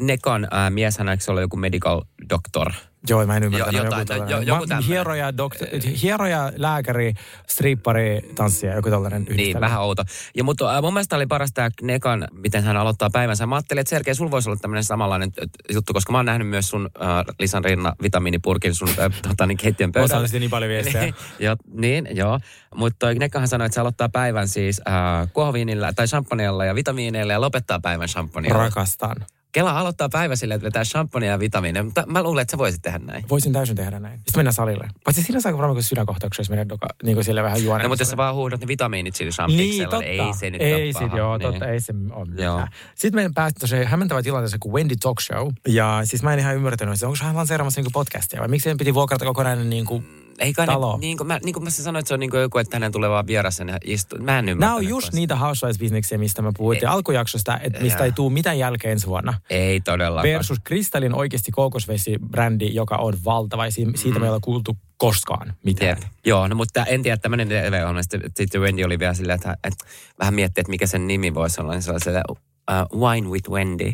Nekan äh, mieshän, eikö se ole joku medical doctor? Joo, mä en ymmärtänyt. Jo- jotain, joku tällainen. jo- joku Mä- hieroja, doktor, hieroja, lääkäri, strippari, tanssija, joku tällainen Niin, yhdistelmä. vähän outo. Ja mutta äh, mun mielestä oli paras tämä Nekan, miten hän aloittaa päivänsä. Mä ajattelin, että Sergei, sulla voisi olla tämmöinen samanlainen äh, juttu, koska mä oon nähnyt myös sun äh, Lisan Rinna vitamiinipurkin sun äh, (laughs) tota, niin keittiön Mä pöydällä. sitten niin paljon viestejä. (laughs) Niin, jo, niin, joo. Mutta toi Nekkahan sanoi, että se aloittaa päivän siis äh, kuohuviinillä tai champagneella ja vitamiineilla ja lopettaa päivän champagneella. Rakastan. Kela aloittaa päivä silleen, että vetää champagnea ja vitamiineja, mutta mä luulen, että sä voisit tehdä näin. Voisin täysin tehdä näin. Sitten mennään salille. Paitsi siinä saa varmaan kuin sydänkohtauksia, jos mennään doka, niin kuin sille vähän juoneen. No, mutta jos sä vaan huudat ne vitamiinit sillä Niin, champiksella, totta. ei se nyt ei ole sit, paha. joo, niin. totta, ei se ole Joo. mitään. Sitten meidän päästä tosi hämmentävä tilanteeseen kuin Wendy Talk Show. Ja siis mä en ihan ymmärtänyt, että onko hän lanseeramassa niin podcastia vai miksi sen piti vuokrata kokonainen niin kuin Ei kai talo? Ne, niin, kuin mä, niin kuin mä sanoin, että se on niin kuin joku, että hänen tulee vaan vieras ja istuu. Mä en ymmärrä. Nämä on just niitä housewives-bisneksiä, mistä mä puhuttiin alkujaksosta, että mistä Jaa. ei tule mitään jälkeen ensi vuonna. Ei todellakaan. Versus Kristallin oikeasti kookosvesi-brändi, joka on valtava. ja si- Siitä me ei ole kuultu koskaan mitään. Jep. Joo, no mutta en tiedä, tämmöinen TV-ohjelma. Sitten, sitten Wendy oli vielä silleen, että, että vähän miettii, että mikä sen nimi voisi olla. Niin se oli silleen, uh, Wine with Wendy.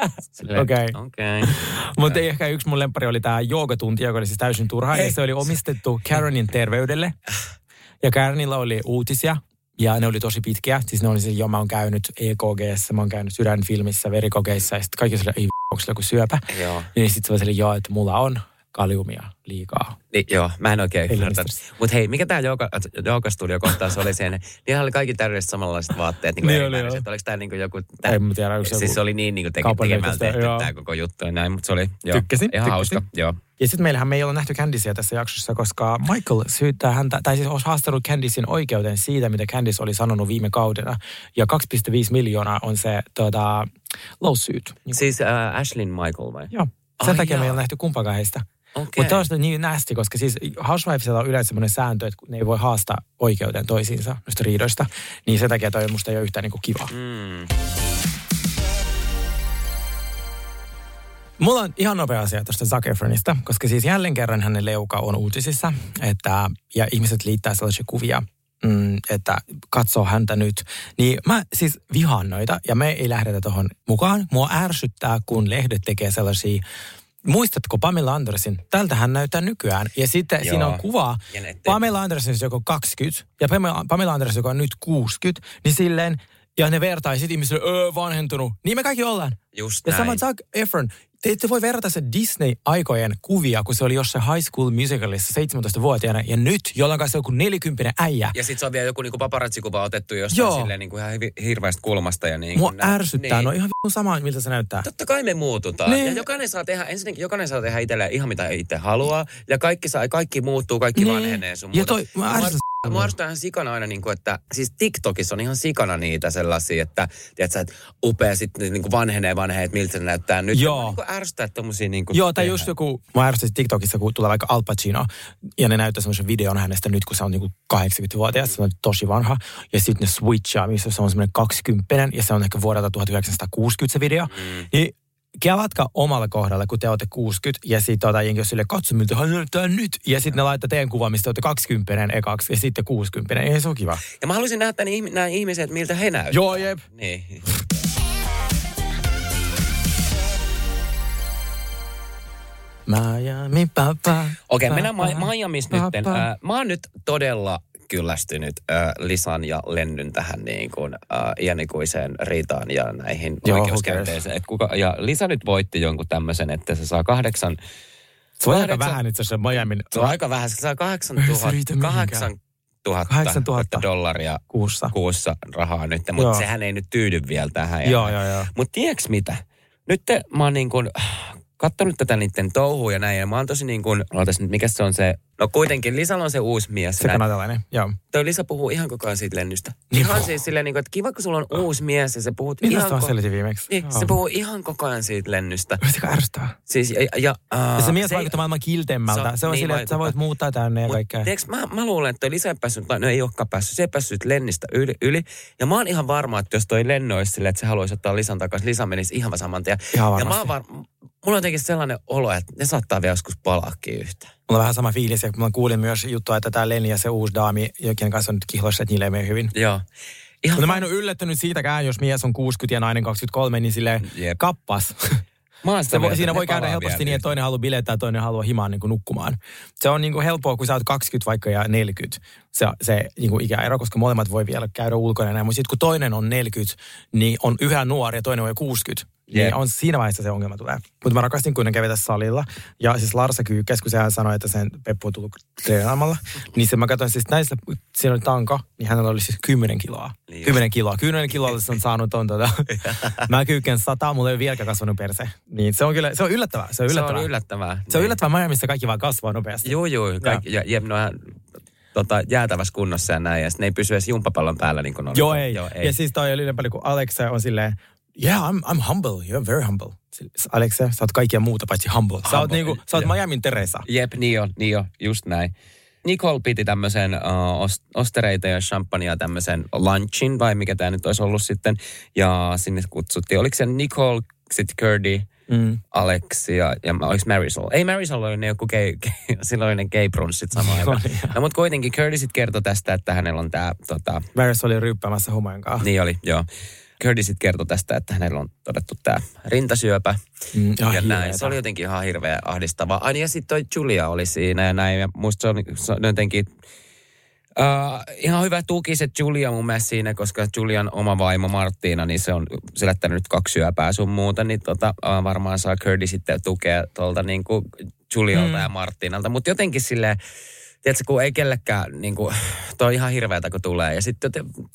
(laughs) Okei. Okei. Mutta ehkä yksi mun lempari oli tämä joogatunti, joka oli siis täysin turha. Ja se oli omistettu Karenin terveydelle. Ja Karenilla oli uutisia. Ja ne oli tosi pitkiä. Siis ne oli siis, joo mä oon käynyt EKGssä, mä oon käynyt sydänfilmissä, verikokeissa. Ja sitten kaikki sille, ei onko sillä joku syöpä? Joo. Niin sitten se oli joo, että mulla on kaliumia liikaa. Niin, joo, mä en oikein Ei ymmärtänyt. Mutta hei, mikä tämä Jouka-studio kohtaus oli siinä? Niillä oli kaikki täydelliset samanlaiset vaatteet, niin Niin oli. Oliko tämä niin kuin joku... Tää, En tiedä, onko se Siis joku se oli niin, niin kuin teke, tästä, tehty tämä koko juttu ja näin, mutta se oli... Joo, Tykkäsin, Ihan tykkäsin. hauska, joo. Ja sitten meillähän me ei ole nähty Candiceä tässä jaksossa, koska Michael syyttää häntä, tai siis olisi haastanut Candicein oikeuteen siitä, mitä Candice oli sanonut viime kaudena. Ja 2,5 miljoonaa on se tuota, lawsuit. Siis äh, Ashlyn Michael vai? Joo. Sen Ai takia me ei jaa. ole nähty kumpaakaan heistä. Okei. Mutta tämä on niin nästi, koska siis Housewivesilla on yleensä sellainen sääntö, että ne ei voi haastaa oikeuteen toisiinsa noista riidoista. Niin sen takia toi musta ei ole yhtään niin kiva. Mm. Mulla on ihan nopea asia tuosta Zac Efronista, koska siis jälleen kerran hänen leuka on uutisissa, että, ja ihmiset liittää sellaisia kuvia, mm, että katsoo häntä nyt. Niin mä siis vihaan noita, ja me ei lähdetä tuohon mukaan. Mua ärsyttää, kun lehdet tekee sellaisia Muistatko Pamela Andersin? Tältä hän näyttää nykyään. Ja sitten Joo. siinä on kuva Pamela Anderson, joka on 20, ja Pamela, Anderson, joka on nyt 60, niin silleen, ja ne sitten ihmiset, öö, vanhentunut. Niin me kaikki ollaan. Just Ja näin. sama Zac Efron. Te ette voi verrata se Disney-aikojen kuvia, kun se oli jossain High School Musicalissa 17-vuotiaana. Ja nyt, jolloin kanssa joku 40 äijä. Ja sitten se on vielä joku niinku paparazzikuva otettu jostain Joo. silleen niinku ihan hirveästä kulmasta. Ja niinku Mua näin. ärsyttää. Niin. No ihan sama, miltä se näyttää. Totta kai me muututaan. Niin. Ja jokainen saa tehdä, ensinnäkin jokainen saa tehdä itselleen ihan mitä itse haluaa. Ja kaikki, saa, kaikki muuttuu, kaikki Niin. vanhenee sun Ja muuta. toi- Ja ärsyttää mua- Mua ihan sikana aina, niin kuin, että siis TikTokissa on ihan sikana niitä sellaisia, että tiedätkö, että upea sitten niin kuin vanhenee vanhenee, että miltä se näyttää nyt. Joo. Mua niin ärsyttää tommosia niin kuin Joo, tai just joku, mä ärsytin TikTokissa, kun tulee vaikka Al Pacino, ja ne näyttää semmoisen videon hänestä nyt, kun se on niinku 80-vuotias, se on tosi vanha, ja sitten ne switchaa, missä se on semmoinen 20 ja se on ehkä vuodelta 1960 se video, mm. niin kelatkaa omalla kohdalla, kun te olette 60, ja sitten tota jengi on silleen, katso miltä hän näyttää nyt, ja sitten ne laittaa teidän kuvan, mistä olette 20 ekaksi, ja sitten 60, ei se ole kiva. Ja mä haluaisin nähdä nämä ihmiset, miltä he näyttävät. Joo, jep. Niin. Miami, papa. Okei, mennään papa, Ma- Miamis nyt. mä oon nyt todella kyllästynyt äh, Lisan ja Lennyn tähän niin kuin, äh, iänikuiseen riitaan ja näihin Joo. Et kuka, ja Lisa nyt voitti jonkun tämmöisen, että se saa kahdeksan... Se on aika vähän itse asiassa Miamin. Se on aika vähän. Se saa kahdeksan tuhatta, riitä mihinkään. kahdeksan tuhatta, 8000 dollaria kuussa. kuussa rahaa nyt, mutta sehän ei nyt tyydy vielä tähän. Joo, joo, joo. Mutta tiedätkö mitä? Nyt te, mä oon niin kuin, kattonut tätä niiden touhua ja näin, ja mä oon tosi niin kuin, ootas nyt, mikä se on se, no kuitenkin Lisalla on se uusi mies. Se kanadalainen, joo. Toi Lisa puhuu ihan koko ajan siitä lennystä. Niin Ihan siis silleen, niin kuin, että kiva kun sulla on uusi mies ja se puhut Mitä ihan... tuossa ko- viimeksi? Niin, Joo. se puhuu ihan koko ajan siitä lennystä. Yritikö ärsyttävää? Siis, ja, ja, uh, Ja se mies vaikuttaa maailman kiltemmältä. Se, se- on niin silleen, että sä voit muuttaa tänne ja kaikkea. tiedätkö, mä, mä luulen, että toi Lisa ei päässyt, no ei olekaan päässyt, se ei päässyt Lennistä yli, yli. Ja mä oon ihan varma, että jos toi Lenno olisi silleen, että se haluaisi ottaa Lisan takaisin, Lisa menisi ihan saman tien. Ihan ja mä varmasti. oon var, mulla on jotenkin sellainen olo, että ne saattaa vielä joskus palaakin yhtä. Mulla on vähän sama fiilis, ja mä kuulin myös juttua, että tämä Lenni ja se uusi daami, jokin kanssa on nyt kihlossa, että niille ei mene hyvin. Joo. Ihan Mutta mä en ole yllättynyt siitäkään, jos mies on 60 ja nainen 23, niin silleen Jep. kappas. (laughs) Mä Se voi, siinä voi käydä helposti vielä niin, että toinen haluaa bilettää ja toinen haluaa himaan niin kuin nukkumaan. Se on niin kuin helppoa, kun sä oot 20 vaikka ja 40, se, se niin kuin ikäero, koska molemmat voi vielä käydä ulkona näin. Mutta sitten kun toinen on 40, niin on yhä nuori ja toinen on jo 60. Niin Jep. on siinä vaiheessa se ongelma tulee. Mutta mä rakastin, kun ne kävi tässä salilla. Ja siis Larsa Kyykkäs, kun sehän sanoi, että sen Peppu on tullut treenaamalla. Niin se mä katsoin siis näissä, siinä oli tanko, niin hänellä oli siis 10 kiloa. Niin 10 kiloa. 10 kiloa se on saanut ton tota. (laughs) mä kyykän 100, mulla ei ole vieläkään kasvanut perse. Niin se on kyllä, se on yllättävää. Se on Se yllättävää. on yllättävää. Se on yllättävää Miamiissa kaikki vaan kasvaa nopeasti. Joo, joo. Kaikki, ja, ja, no, ihan, tota, jäätävässä kunnossa ja näin. Ja sitten ne ei pysy edes jumppapallon päällä niin kuin oli. Joo, ei. Joo, Ja siis toi oli yli paljon, kun Alex on silleen, yeah, I'm, I'm humble, you're very humble. Alex, sä oot kaikkia muuta paitsi humble. Sä oot, Humble, niinku, sä oot. Miamin Teresa. Jep, niin on, niin on, just näin. Nicole piti tämmöisen uh, os- ostereita ja champagnea tämmöisen lunchin, vai mikä tämä nyt olisi ollut sitten. Ja sinne kutsuttiin, oliko se Nicole, sitten Curdy, Mm. Alex ja, ja oliko Marisol? Ei Marisol oli ne joku gay, gay, (laughs) silloin oli ne gay brunssit (laughs) samaan aikaan. No, mutta kuitenkin Curdy sitten kertoi tästä, että hänellä on tämä, tota, Maris oli ryppäämässä humojen kanssa. niin oli, joo. Sitten kertoi tästä, että hänellä on todettu tämä rintasyöpä. Mm, ja näin. Se oli jotenkin ihan hirveä ahdistavaa. Ai niin, ja sitten toi Julia oli siinä ja näin. Ja musta se on, se on jotenkin... Uh, ihan hyvä tuki se Julia mun mielestä siinä, koska Julian oma vaimo Marttiina, niin se on selättänyt nyt kaksi syöpää sun muuta, niin tota, uh, varmaan saa Curdy sitten tukea tuolta niin kuin Julialta Mm. ja Marttiinalta. Mutta jotenkin silleen, tiedätkö, kun ei kellekään, niin kuin, toi on ihan hirveätä, kun tulee. Ja sitten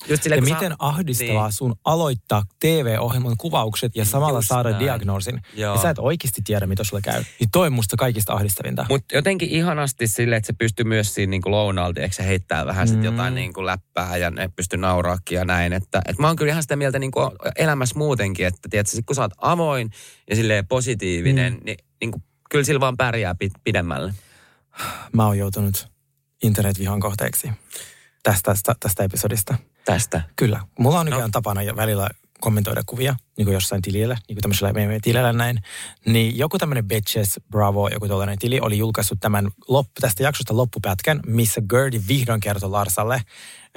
just silleen, Ja miten saa- ahdistavaa Niin. sun aloittaa TV-ohjelman kuvaukset ja samalla Just saada näin. diagnoosin. Joo. Ja sä et oikeasti tiedä, mitä sulle käy. Niin toi on musta kaikista ahdistavinta. Mutta jotenkin ihanasti silleen, että se pystyy myös siinä niin kuin lounalta, eikö se heittää vähän sit Mm. jotain niin kuin läppää ja ne pystyy nauraakin ja näin. Että, että mä oon kyllä ihan sitä mieltä niin kuin elämässä muutenkin, että tiedätkö, sit kun sä oot avoin ja silleen positiivinen, mm. niin, niin kuin, kyllä sillä vaan pärjää pi- pidemmälle. Mä oon joutunut internetvihan kohteeksi tästä, tästä, tästä episodista. Tästä. Kyllä. Mulla on nykyään no. tapana ja välillä kommentoida kuvia, niin kuin jossain tilillä, niin kuin tämmöisellä meidän tilillä näin. Niin joku tämmöinen Bitches, Bravo, joku tällainen tili oli julkaissut tämän loppu, tästä jaksosta loppupätkän, missä Gerdi vihdoin kertoi Larsalle,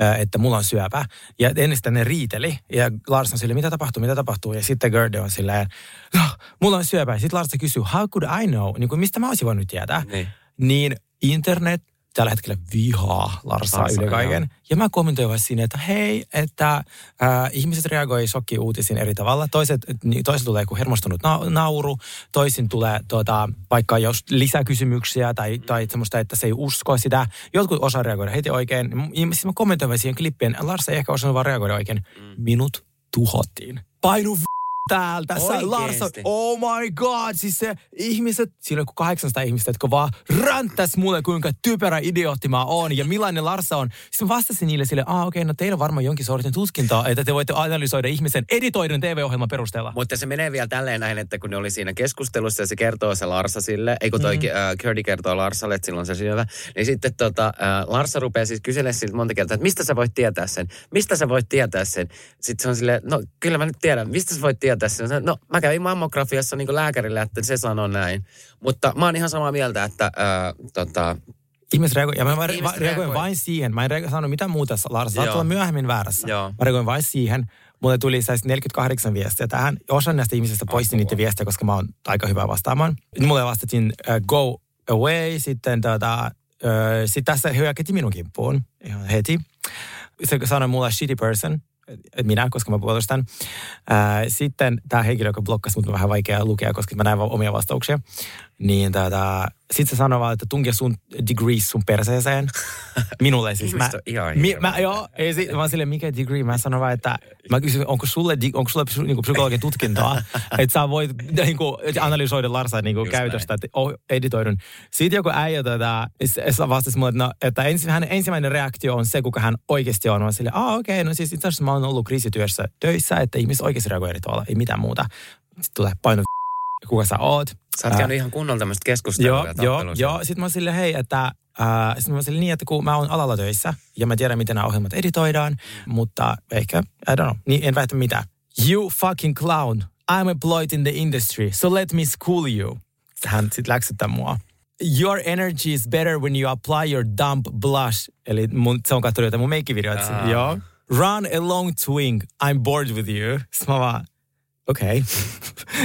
äh, että mulla on syöpä. Ja ennen sitä ne riiteli. Ja Lars on silleen, mitä tapahtuu, mitä tapahtuu? Ja sitten Gerdi on silleen, no, mulla on syöpä. Ja sitten Lars kysyy, how could I know? Niin kuin, mistä mä olisin voinut tietää? Niin. Niin internet tällä hetkellä vihaa Larsaa Larsaa, yli kaiken. joo. Ja mä kommentoin vaan siinä, että hei, että äh, ihmiset reagoi shokki-uutisiin eri tavalla. Toiset, toiset tulee joku hermostunut na- nauru, toisin tulee tuota, vaikka jos lisäkysymyksiä tai, tai semmoista, että se ei usko sitä. Jotkut osaa reagoida heti oikein. Ja Siis mä kommentoin vaan siihen klippien, Lars ei ehkä osannut vaan reagoida oikein. Minut tuhottiin. Painu v- täältä. Sä, Lars, Oikeesti? oh my god, siis se ihmiset, siinä on joku 800 ihmistä, jotka vaan ränttäs mulle, kuinka typerä idiootti mä oon ja millainen Larsa on. Sitten mä vastasin niille sille, ah okei, okay, no teillä on varmaan jonkin sortin tutkintaa, että te voitte analysoida ihmisen editoidun TV-ohjelman perusteella. Mutta se menee vielä tälleen näin, että kun ne oli siinä keskustelussa ja se kertoo se Larsa sille, ei kun toi mm. äh, Curdy kertoo Larsalle, että silloin se syövä, niin sitten tota, äh, Larsa rupeaa siis kyselemään siltä monta kertaa, että mistä sä voit tietää sen, mistä sä voit tietää sen. Sitten se on silleen, no kyllä mä nyt tiedän, mistä sä voit tietää sen. No mä kävin mammografiassa niin lääkärille, että se sanoo näin. Mutta mä oon ihan samaa mieltä, että äh, tota, Ihmiset reagoivat, ja mä, reagoin reagoi. vain siihen. Mä en rego- sanonut mitään muuta, Lars, saat olla myöhemmin väärässä. Joo. Mä reagoin vain siihen, mulle tuli siis 48 viestiä tähän. Osa näistä ihmisistä poisti niitä viestejä, koska mä oon aika hyvä vastaamaan. Mulle vastattiin uh, go away, sitten tota, uh, sit tässä hyökäti minun kimppuun ihan heti. Se sanoi mulle shitty person, minä, koska mä puolustan. Ää, sitten tämä henkilö, joka blokkasi, mutta on vähän vaikea lukea, koska mä näen vaan omia vastauksia. Niin tota, sitten se sanoi vaan, että tunke sun degrees sun perseeseen. (laughs) Minulle siis. Mä, ihan mi, mä, joo, ei, sit, mä oon silleen, mikä degree? Mä sanon vaan, että mä kysyn, onko sulle, onko sulle niinku psykologian tutkintoa, (laughs) että sä voit niinku, analysoida Larsa niinku Just käytöstä, että oh, editoidun. Sitten joku äijä tota, s- s- vastasi mulle, että, no, että ensi, hänen ensimmäinen reaktio on se, kuka hän oikeasti on. Mä oon silleen, ah okei, okay, no siis itse asiassa mä oon ollut kriisityössä töissä, että ihmiset oikeasti reagoivat eri tavalla, ei mitään muuta. Sitten tulee paino kuka sä oot. Sä oot käynyt ihan kunnolla tämmöistä keskustelua. Joo, joo, joo. Sitten mä oon silleen, hei, että äh, sitten mä oon niin, että kun mä oon alalla töissä ja mä tiedän, miten nämä ohjelmat editoidaan, mutta ehkä, I don't know, niin en väitä mitään. You fucking clown. I'm employed in the industry, so let me school you. Hän sitten läksyttää mua. Your energy is better when you apply your dump blush. Eli mun, se on katsonut jotain mun meikkivideoita. Ah. Joo. Run a long swing. I'm bored with you. Sitten mä vaan, Okei. Okay.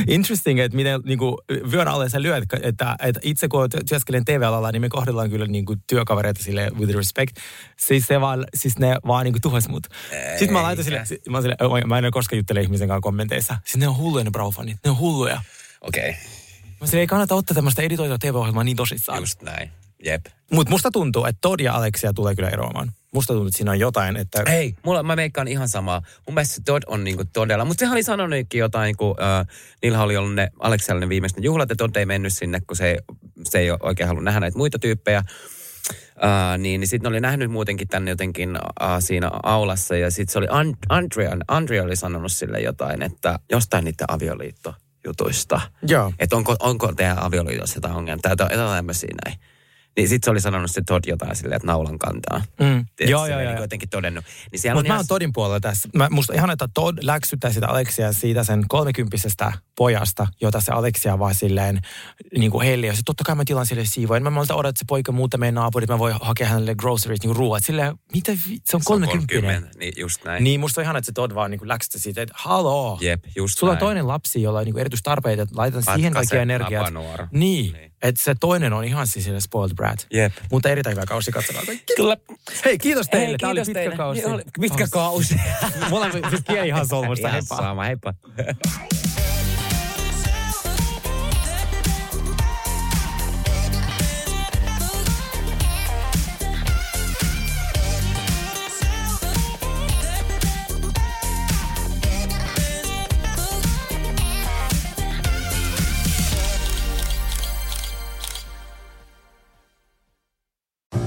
(laughs) Interesting, että miten niin kuin, vyön alle sä lyöt, että, että itse kun ty- työskelen TV-alalla, niin me kohdellaan kyllä niin kuin, työkavereita sille with respect. Siis, se vaan, siis ne vaan niin kuin, tuhas mut. Sitten mä laitan sille, si- mä, sille, oh, mä en koskaan juttele ihmisen kanssa kommenteissa. Siis ne on hulluja ne braufanit, ne on hulluja. Okei, okay. Mä sille, ei kannata ottaa tämmöistä editoitua TV-ohjelmaa niin tosissaan. just näin. Jep. Mutta musta tuntuu, että Todd ja Alexia tulee kyllä eroamaan. Musta tuntuu, että siinä on jotain, että... Hei, mulla, mä meikkaan ihan samaa. Mun mielestä Todd on niinku todella, mutta sehän oli sanonutkin jotain, kun äh, niillä oli ollut ne Aleksella ne viimeiset juhlat, ja Todd ei mennyt sinne, kun se, ei- se ei oikein halunnut nähdä näitä muita tyyppejä. Uh, niin, niin sitten oli nähnyt muutenkin tänne jotenkin uh, siinä aulassa ja sitten se oli And- Andrea, Andrea oli sanonut sille jotain, että jostain niiden avioliittojutuista. Joo. Että onko, onko teidän avioliitossa jotain ongelmaa, tai jotain tämmöisiä näin. Niin sitten se oli sanonut se Todd jotain silleen, että naulan kantaa. Mm. Tiedätkö, Joo, joo, silleen joo. Niin jotenkin todennut. Niin Mutta on mä ihan... oon Todin puolella tässä. Mä, musta ihan, että Todd läksyttää sitä Aleksia siitä sen kolmekymppisestä pojasta, jota se Aleksia vaan silleen niin kuin heille. Ja se totta kai mä tilan sille siivoin. Mä malta että se poika muuta meidän naapurit, mä voin hakea hänelle groceries, niin kuin ruoat. Silleen, mitä se on kolmekymppinen. 30, Niin just näin. Niin musta on ihana, että se Todd vaan niin läksyttää siitä, että haloo. Jep, just Sulla on näin. toinen lapsi, jolla on niin erityistarpeita, että laitan siihen kaikki energiat. Niin, niin. Että se toinen on ihan siis spoiled brat. Jep. Mutta erittäin hyvä kausi katsotaan. Kyllä. Hei, kiitos teille. Hei, Tämä oli kiitos pitkä teille. kausi. Niin oli pitkä kausi. (laughs) Mulla on siis kieli ihan solmusta. Ihan Heippa. sama, heippa.